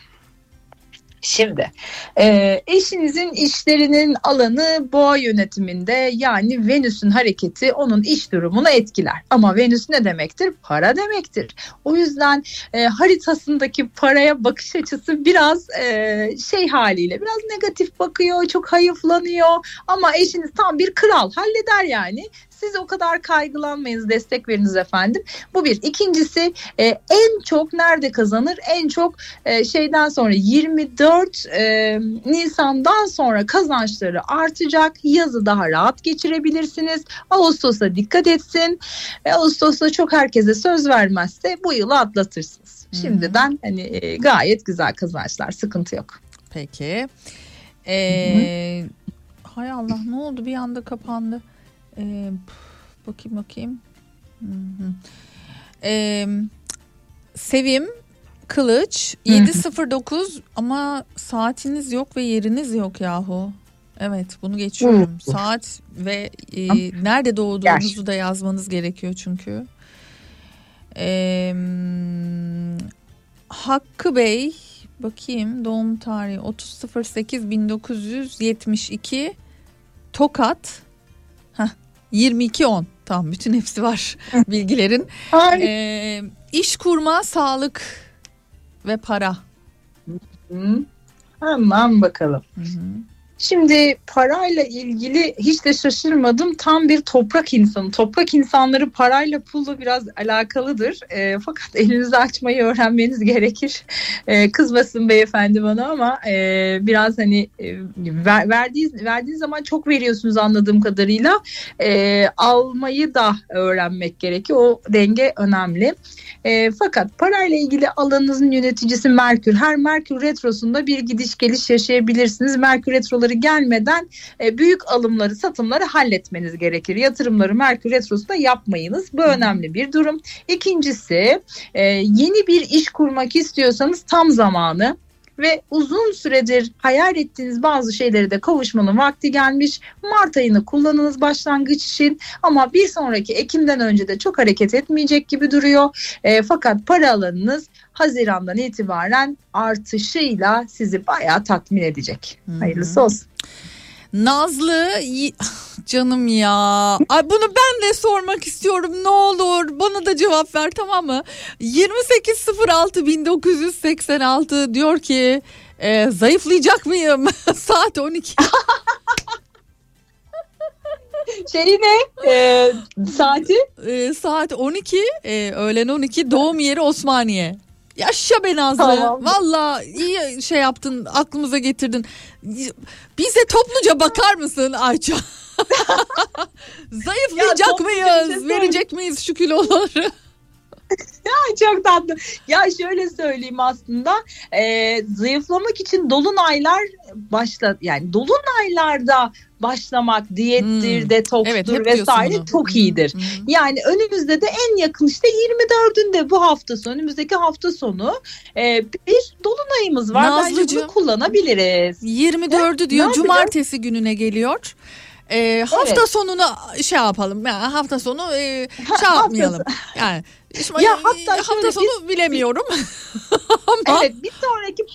Şimdi e, eşinizin işlerinin alanı boğa yönetiminde yani Venüs'ün hareketi onun iş durumunu etkiler. Ama Venüs ne demektir? Para demektir. O yüzden e, haritasındaki paraya bakış açısı biraz e, şey haliyle biraz negatif bakıyor, çok hayıflanıyor. Ama eşiniz tam bir kral halleder yani. Siz o kadar kaygılanmayınız, destek veriniz efendim. Bu bir. İkincisi e, en çok nerede kazanır? En çok e, şeyden sonra 24 e, Nisan'dan sonra kazançları artacak. Yazı daha rahat geçirebilirsiniz. Ağustos'a dikkat etsin. E, Ağustos'ta çok herkese söz vermezse bu yılı atlatırsınız. Şimdiden hani e, gayet güzel kazançlar, sıkıntı yok. Peki. Ee, hay Allah ne oldu bir anda kapandı. Ee, bakayım bakayım. Hı hı. Ee, Sevim Kılıç 709 ama saatiniz yok ve yeriniz yok yahu. Evet bunu geçiyorum. Hı. Saat ve e, nerede doğduğunuzu da yazmanız gerekiyor çünkü. Ee, Hakkı Bey bakayım doğum tarihi 30.08 1972 Tokat 22.10 tamam bütün hepsi var bilgilerin. Ee, iş kurma, sağlık ve para. Hı. Hemen bakalım. Şimdi parayla ilgili hiç de şaşırmadım. Tam bir toprak insanı. Toprak insanları parayla pulla biraz alakalıdır. E, fakat elinizi açmayı öğrenmeniz gerekir. E, kızmasın beyefendi bana ama e, biraz hani e, ver, verdiğiniz, verdiğiniz zaman çok veriyorsunuz anladığım kadarıyla. E, almayı da öğrenmek gerekiyor. O denge önemli. E, fakat parayla ilgili alanınızın yöneticisi Merkür. Her Merkür retrosunda bir gidiş geliş yaşayabilirsiniz. Merkür retroları gelmeden e, büyük alımları, satımları halletmeniz gerekir. Yatırımları Merkür retrosunda yapmayınız. Bu önemli bir durum. İkincisi e, yeni bir iş kurmak istiyorsanız tam zamanı ve uzun süredir hayal ettiğiniz bazı şeylere de kavuşmanın vakti gelmiş. Mart ayını kullanınız başlangıç için ama bir sonraki Ekim'den önce de çok hareket etmeyecek gibi duruyor. E, fakat para alanınız Haziran'dan itibaren artışıyla sizi bayağı tatmin edecek. Hayırlısı olsun. Nazlı canım ya. Ay bunu ben de sormak istiyorum ne olur. Bana da cevap ver tamam mı? 2806 1986 diyor ki e, zayıflayacak mıyım? Saat 12. Şeyi ne? E, saati? E, saat 12 e, öğlen 12 doğum yeri Osmaniye. Yaşa be Nazlı. Tamam. Valla iyi şey yaptın aklımıza getirdin. Bize topluca bakar mısın Ayça? Zayıflayacak Ya şey mıyız? söyle- Verecek miyiz şu kiloları? Ay çok tatlı. Ya şöyle söyleyeyim aslında e, zayıflamak için dolunaylar başla yani dolunaylarda başlamak diyettir, Hmm. detokstur Evet, vesaire çok iyidir. Yani önümüzde de en yakın işte 24'ünde bu hafta sonu önümüzdeki hafta sonu e, bir dolunayımız var. Bence Nazlıcığım. bunu kullanabiliriz. 24'ü Ne diyor cumartesi gününe geliyor. e, hafta sonunu şey yapalım. Yani hafta sonu e, şey yapmayalım. Yani şimdi, Ya hatta hafta sonu bilemiyorum. Ama Evet bir sonraki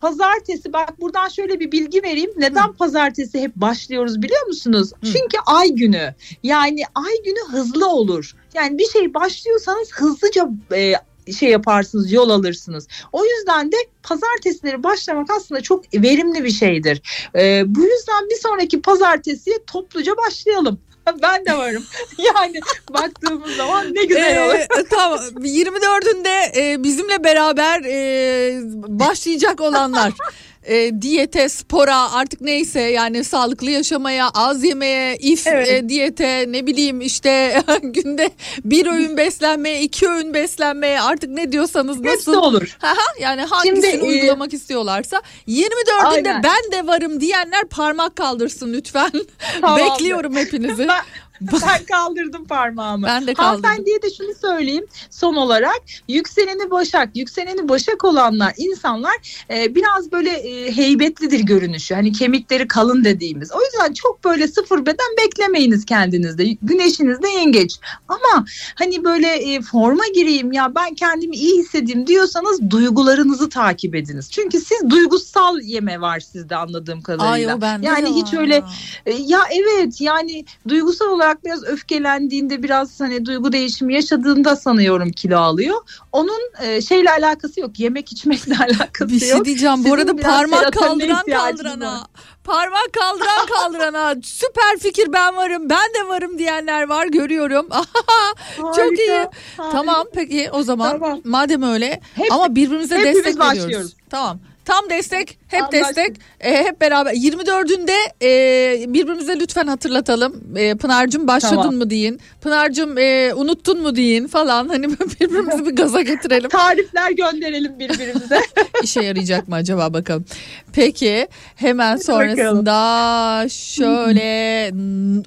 pazartesi bak buradan şöyle bir bilgi vereyim. Neden pazartesi hep başlıyoruz biliyor musunuz? Çünkü ay günü. Yani ay günü hızlı olur. Yani bir şey başlıyorsanız hızlıca e, şey yaparsınız yol alırsınız. O yüzden de pazartesileri başlamak aslında çok verimli bir şeydir. E, bu yüzden bir sonraki pazartesiye topluca başlayalım. Ben de varım. Yani baktığımız zaman ne güzel olur. Ee, tamam 24'ünde e, bizimle beraber e, başlayacak olanlar e, diyete, spora artık neyse yani sağlıklı yaşamaya, az yemeye, if Evet. e, diyete ne bileyim işte günde bir öğün beslenmeye, iki öğün beslenmeye artık ne diyorsanız Hepsi nasıl olur. Haha, yani hangisini Şimdi, e, uygulamak istiyorlarsa 24'ünde Aynen. ben de varım diyenler parmak kaldırsın lütfen. Tamamdır. Bekliyorum hepinizi. Ben, ben kaldırdım parmağımı. Ben de kaldırdım. Hanımefendiye de şunu söyleyeyim son olarak yükseleni Başak, yükseleni Başak olanlar insanlar e, biraz böyle e, heybetlidir görünüşü. Hani kemikleri kalın dediğimiz. O yüzden çok böyle sıfır beden beklemeyiniz kendinizde. Güneşiniz de yengeç. Ama hani böyle e, forma gireyim ya ben kendimi iyi hissedeyim diyorsanız duygularınızı takip ediniz. Çünkü siz duygusal yeme var sizde anladığım kadarıyla. Ay o bende yani de hiç öyle ya. e, Ya evet yani duygusal olarak biraz öfkelendiğinde biraz hani duygu değişimi yaşadığında sanıyorum kilo alıyor. Onun e, şeyle alakası yok. Yemek içmekle alakası Bir şey yok. diyeceğim. Bu Sizin arada biraz parmak kaldıran kaldırana. var. Parmak kaldıran kaldırana. Süper fikir ben varım. Ben de varım diyenler var görüyorum. Çok Harika, iyi. harika. Tamam peki o zaman Tamam. madem öyle Hep- ama birbirimize destek veriyoruz. başlıyoruz. Tamam. Tam destek, hep Anlaştık. destek, e, hep beraber. 24'ünde e, birbirimize lütfen hatırlatalım. E, Pınar'cığım başladın Tamam. mı deyin. Pınar'cığım e, unuttun mu deyin falan. Hani birbirimizi bir gaza getirelim. Tarifler gönderelim birbirimize. İşe yarayacak mı acaba bakalım. Peki hemen sonrasında şöyle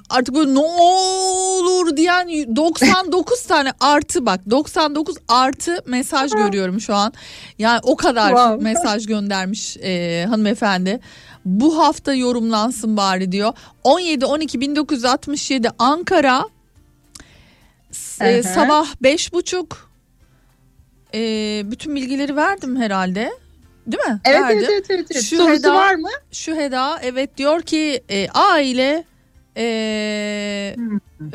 artık böyle ne olur diyen 99 tane artı bak 99 artı mesaj görüyorum şu an. Yani o kadar Wow. mesaj göndermiş e, hanımefendi. Bu hafta yorumlansın bari diyor. 17 12 1967 Ankara e, sabah beş buçuk e, bütün bilgileri verdim herhalde. Değil mi? evet, Verdim. evet evet evet. evet. Şu Sorusu Heda- var mı? Şu Heda evet diyor ki e, aile e,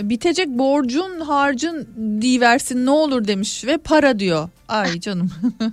bitecek borcun harcın diversin ne olur demiş ve para diyor. Ay canım.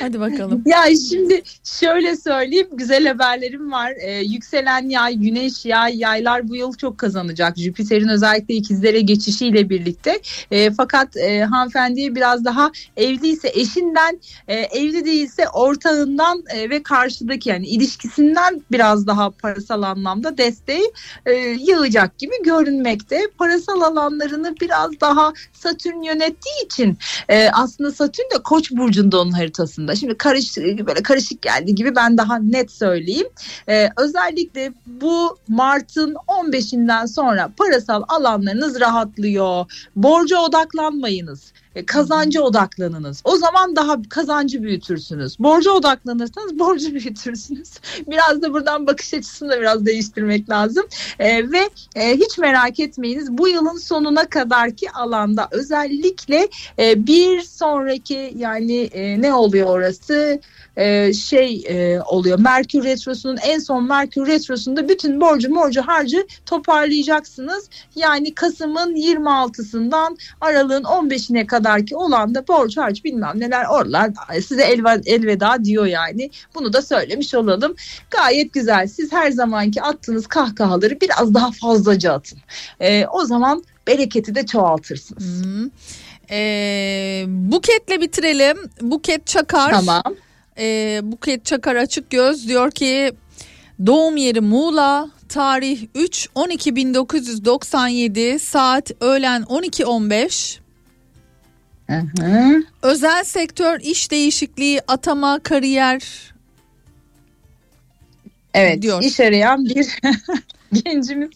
Hadi bakalım. Ya şimdi şöyle söyleyeyim güzel haberlerim var. Ee, yükselen yay, güneş yay, yaylar bu yıl çok kazanacak. Jüpiter'in özellikle ikizlere geçişiyle birlikte. Ee, fakat e, hanımefendiye biraz daha evliyse eşinden, e, evli değilse ortağından e, ve karşıdaki yani ilişkisinden biraz daha parasal anlamda desteği e, yığacak gibi görünmekte. Parasal alanlarını biraz daha Satürn yönettiği için e, aslında Satürn de Koç burcunda onun haritasında. Şimdi karış böyle karışık geldi gibi ben daha net söyleyeyim. E, özellikle bu Mart'ın 15'inden sonra parasal alanlarınız rahatlıyor. Borca odaklanmayınız. E, Kazanca odaklanınız. O zaman daha kazancı büyütürsünüz. Borca odaklanırsanız borcu büyütürsünüz. Biraz da buradan bakış açısını da biraz değiştirmek lazım. E, ve e, hiç merak etmeyiniz bu yılın sonuna kadarki alanda özellikle e, bir sonraki yani e, ne oluyor orası E, şey e, oluyor Merkür Retrosu'nun en son Merkür Retrosu'nda bütün borcu morcu harcı toparlayacaksınız. Yani Kasım'ın 26'sından Aralığın 15'ine kadarki olan da borç harç bilmem neler oralar size elveda, elveda diyor yani. Bunu da söylemiş olalım. Gayet güzel. Siz her zamanki attığınız kahkahaları biraz daha fazlaca atın. E, o zaman bereketi de çoğaltırsınız. Hmm. E, buketle bitirelim. Buket Çakar. Tamam. E, Buket Çakar açık göz diyor ki doğum yeri Muğla tarih 3 12 1997 saat öğlen 12.15 Hı hı. özel sektör iş değişikliği atama kariyer Evet Diyor. iş arayan bir gencimiz.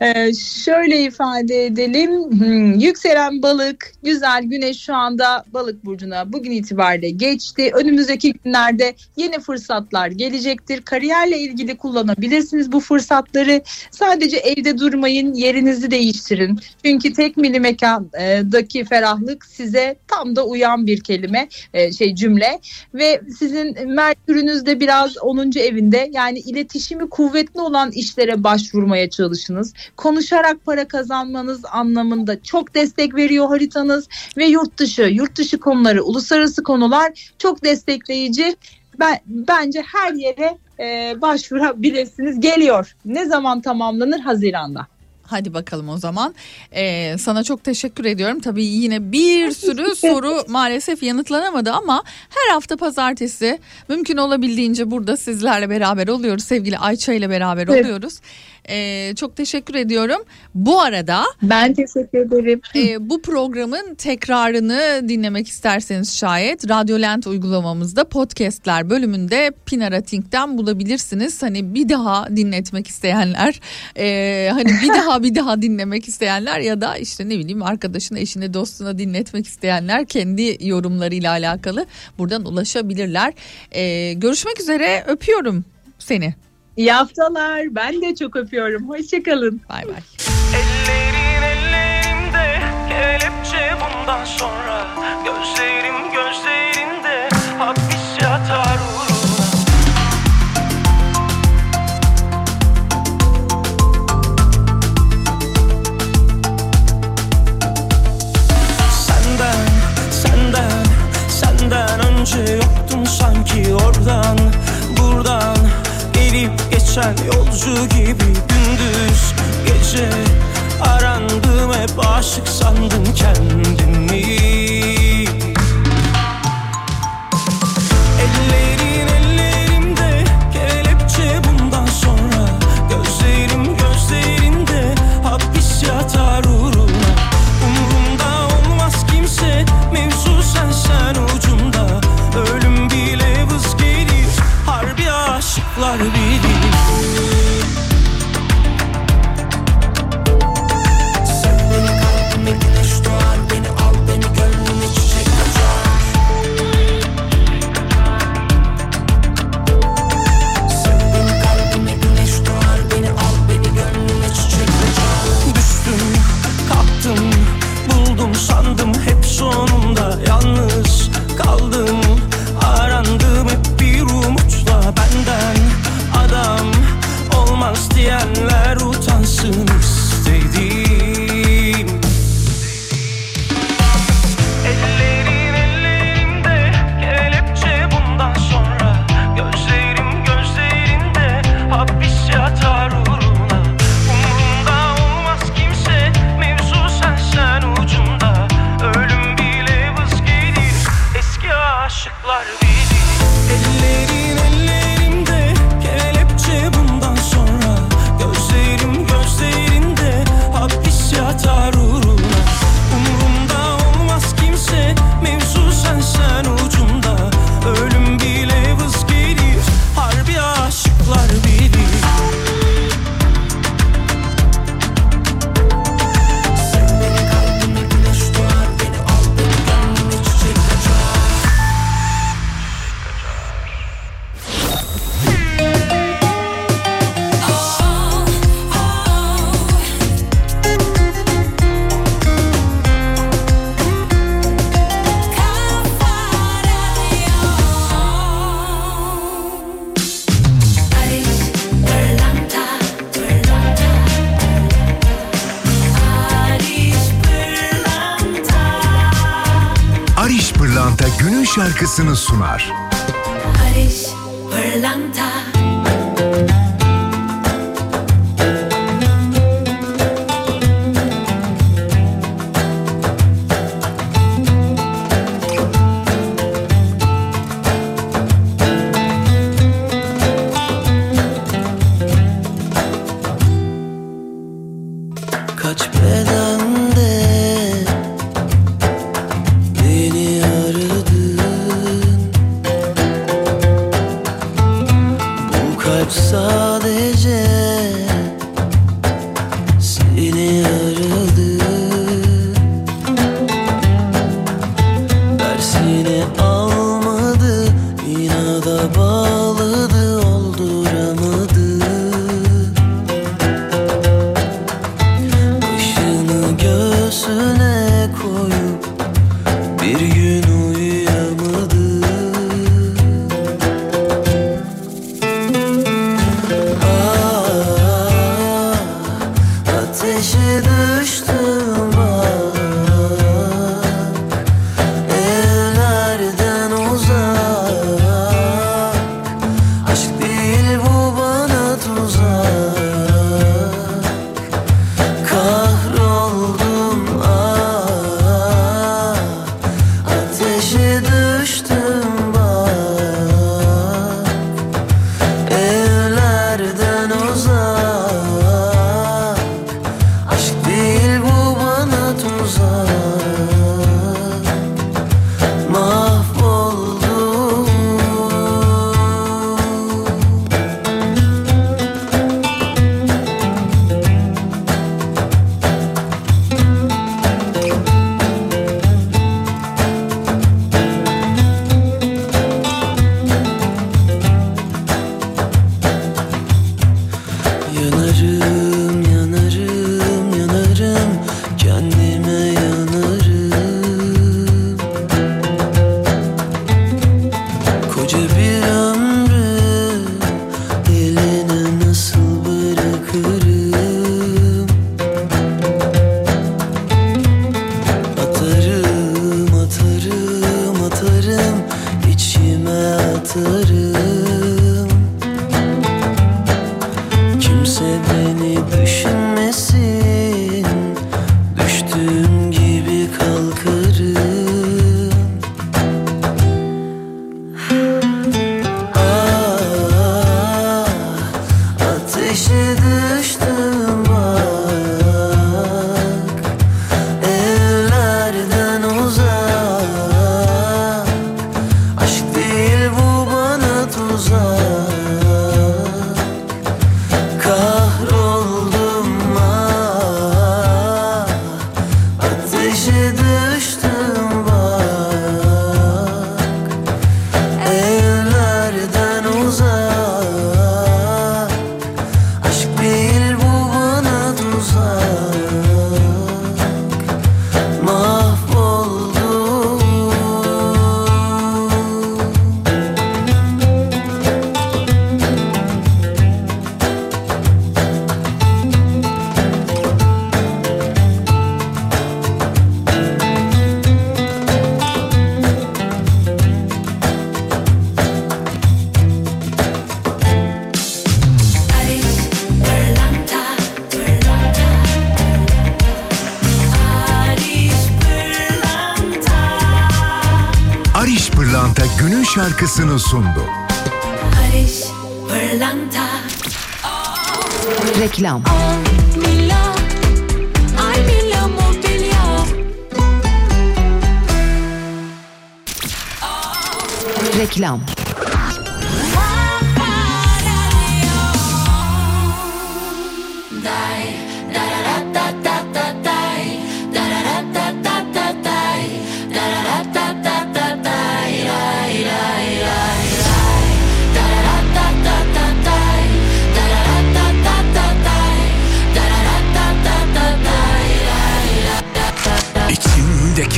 Ee, şöyle ifade edelim. Hmm, yükselen balık, güzel güneş şu anda balık burcuna bugün itibariyle geçti. Önümüzdeki günlerde yeni fırsatlar gelecektir. Kariyerle ilgili kullanabilirsiniz bu fırsatları. Sadece evde durmayın, yerinizi değiştirin. Çünkü tek mili mekandaki ferahlık size tam da uyan bir kelime, e, şey cümle ve sizin Merkür'ünüz de biraz 10. evinde. Yani iletişimi kuvvetli olan işlere başvurmaya çalışınız. Konuşarak para kazanmanız anlamında çok destek veriyor haritanız ve yurt dışı, yurt dışı konuları, uluslararası konular çok destekleyici. Ben, bence her yere e, başvurabilirsiniz. Geliyor. Ne zaman tamamlanır? Haziranda. Hadi bakalım o zaman. Ee, sana çok teşekkür ediyorum. Tabii yine bir sürü soru maalesef yanıtlanamadı ama her hafta pazartesi mümkün olabildiğince burada sizlerle beraber oluyoruz. Sevgili Ayça ile beraber Evet. oluyoruz. Ee, çok teşekkür ediyorum. Bu arada Ben teşekkür ederim. e, bu programın tekrarını dinlemek isterseniz şayet Radyolent uygulamamızda podcastler bölümünde Pinara Think'ten bulabilirsiniz. Hani bir daha dinletmek isteyenler, e, hani bir daha bir daha dinlemek isteyenler ya da işte ne bileyim arkadaşına, eşine, dostuna dinletmek isteyenler kendi yorumlarıyla alakalı buradan ulaşabilirler. E, görüşmek üzere öpüyorum seni. İyi haftalar. Ben de çok öpüyorum. Hoşçakalın. Bay bay. Geçen yolcu gibi gündüz gece. Arandım hep aşık sandım kendimi Yalnız şarkısını sunar. Barış Pırlanta günün şarkısını sundu. Barış Pırlanta Reklam. Reklam.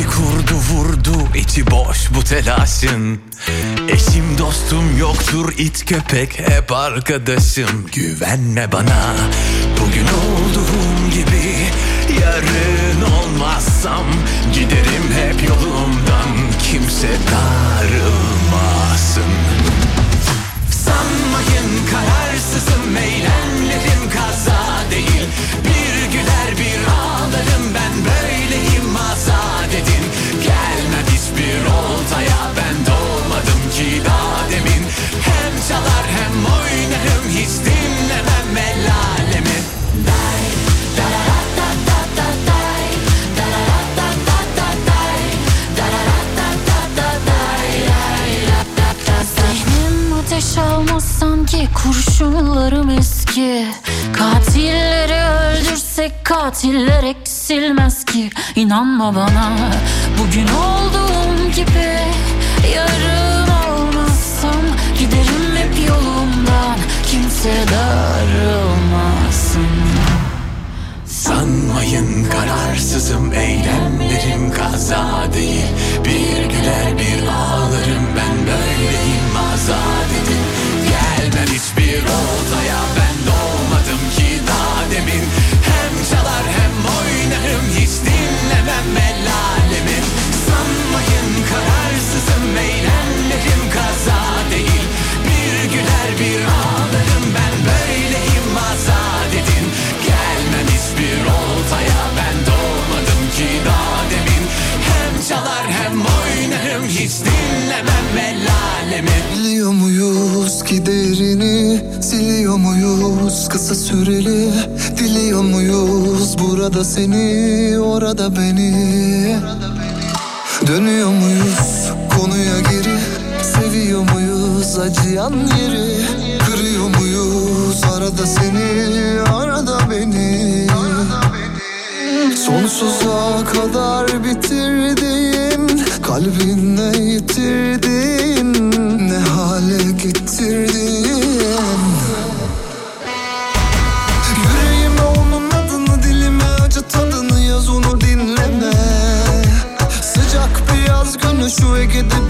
İçimdeki kurdu vurdu içi boş bu telaşın. Eşim dostum yoktur it köpek hep arkadaşım. Güvenme bana bugün olduğum gibi. Yarın olmazsam giderim hep yolumdan. Kimse darılmasın. Sanmayın kararsızım eylemlerim hiç dinlemem el alemi. Ateş almaz sanki kurşunlarım eski. Katilleri öldürsek katiller eksilmez ki. İnanma bana bugün olduğum gibi Yarın olmazsam giderim hep yolumdan Kimse darılmasın. Sanmayın kararsızım eylemlerim kaza değil. Bir güler bir ağlarım ben böyleyim azat edin. Gelmem hiçbir oltaya hiç dinlemem el Biliyor muyuz giderini? Siliyor muyuz kısa süreli? Diliyor muyuz burada seni Orada beni? Dönüyor muyuz konuya geri? Seviyor muyuz acıyan yeri? Kırıyor muyuz arada seni Arada beni? Sonsuza kadar bitirdin Kalbinle yitirdin Ne hale getirdin? Yüreğime onun adını dilime acı tadını yaz onu dinleme. Sıcak bir yaz günü şu Ege'de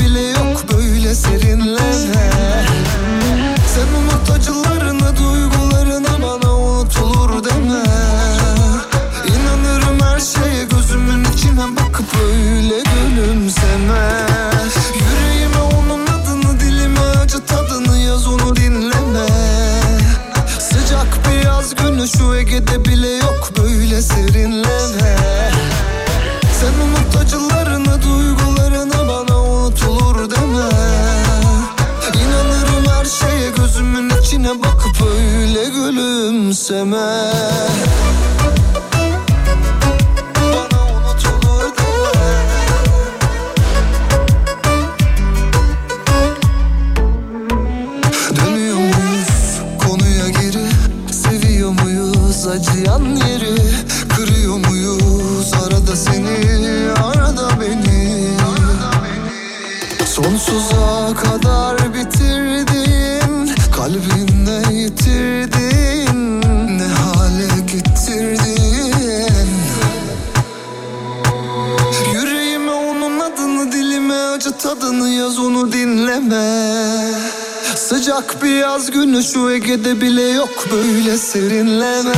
bir yaz günü şu Ege'de bile yok böyle serinleme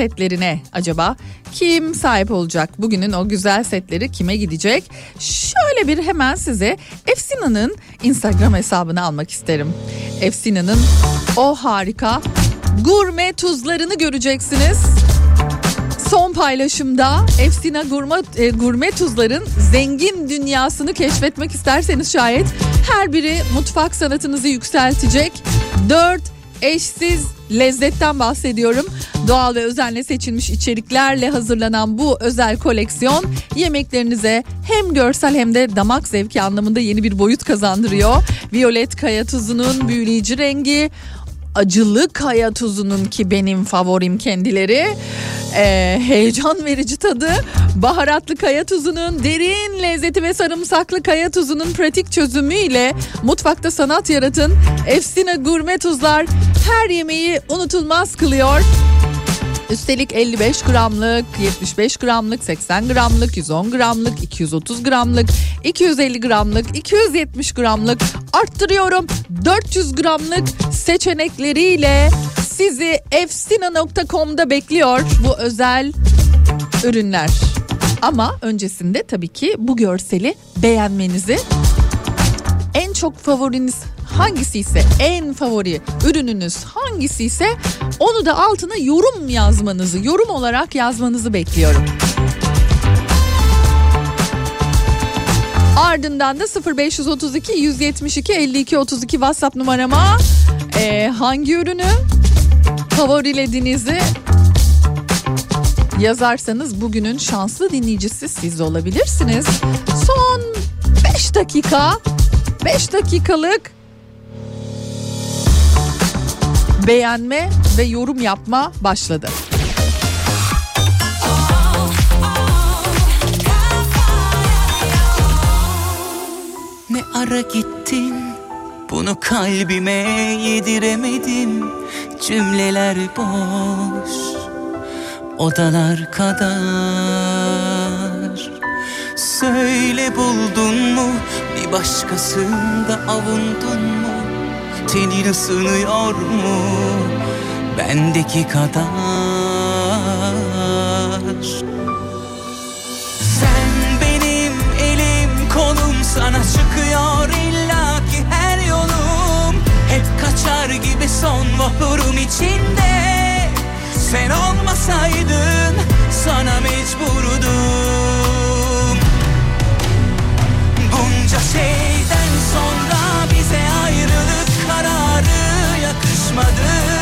setlerine acaba kim sahip olacak? Bugünün o güzel setleri kime gidecek? Şöyle bir hemen size Efsina'nın Instagram hesabını almak isterim. Efsina'nın o harika gurme tuzlarını göreceksiniz. Son paylaşımda Efsina Gurme, e, Gurme Tuzlar'ın zengin dünyasını keşfetmek isterseniz şayet her biri mutfak sanatınızı yükseltecek 4 eşsiz lezzetten bahsediyorum. Doğal ve özenle seçilmiş içeriklerle hazırlanan bu özel koleksiyon yemeklerinize hem görsel hem de damak zevki anlamında yeni bir boyut kazandırıyor. Violet kaya tuzunun büyüleyici rengi, acılı kaya tuzunun ki benim favorim kendileri. Ee, heyecan verici tadı, baharatlı kaya tuzunun derin lezzeti ve sarımsaklı kaya tuzunun pratik çözümüyle mutfakta sanat yaratın. Efsine gurme tuzlar her yemeği unutulmaz kılıyor. Üstelik 55 gramlık, 75 gramlık, 80 gramlık, 110 gramlık, 230 gramlık, 250 gramlık, 270 gramlık arttırıyorum 400 gramlık seçenekleriyle sizi efsina.com'da bekliyor bu özel ürünler. Ama öncesinde tabii ki bu görseli beğenmenizi en çok favoriniz hangisi ise en favori ürününüz hangisi ise onu da altına yorum yazmanızı, yorum olarak yazmanızı bekliyorum. Ardından da 0532 172 52 32 WhatsApp numarama e, hangi ürünü favorilediğinizi yazarsanız bugünün şanslı dinleyicisi siz olabilirsiniz. Son 5 dakika 5 dakikalık beğenme ve yorum yapma başladı. Ne ara gittin? Bunu kalbime yediremedim. Cümleler boş odalar kadar. Söyle buldun mu Başkasında avundun mu? Tenin ısınıyor mu? Bendeki kadar Sen benim elim kolum sana çıkıyor illa ki her yolum Hep kaçar gibi son vapurum içinde Sen olmasaydın sana mecburdum Bunca şeyden sonra bize ayrılık kararı yakışmadı.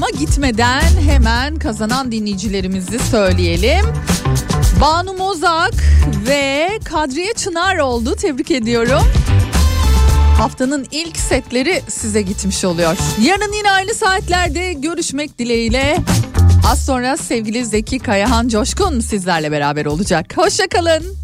Ama gitmeden hemen kazanan dinleyicilerimizi söyleyelim. Banu Mozak ve Kadriye Çınar oldu. Tebrik ediyorum. Haftanın ilk setleri size gitmiş oluyor. Yarın yine aynı saatlerde görüşmek dileğiyle. Az sonra sevgili Zeki Kayahan Coşkun sizlerle beraber olacak. Hoşçakalın.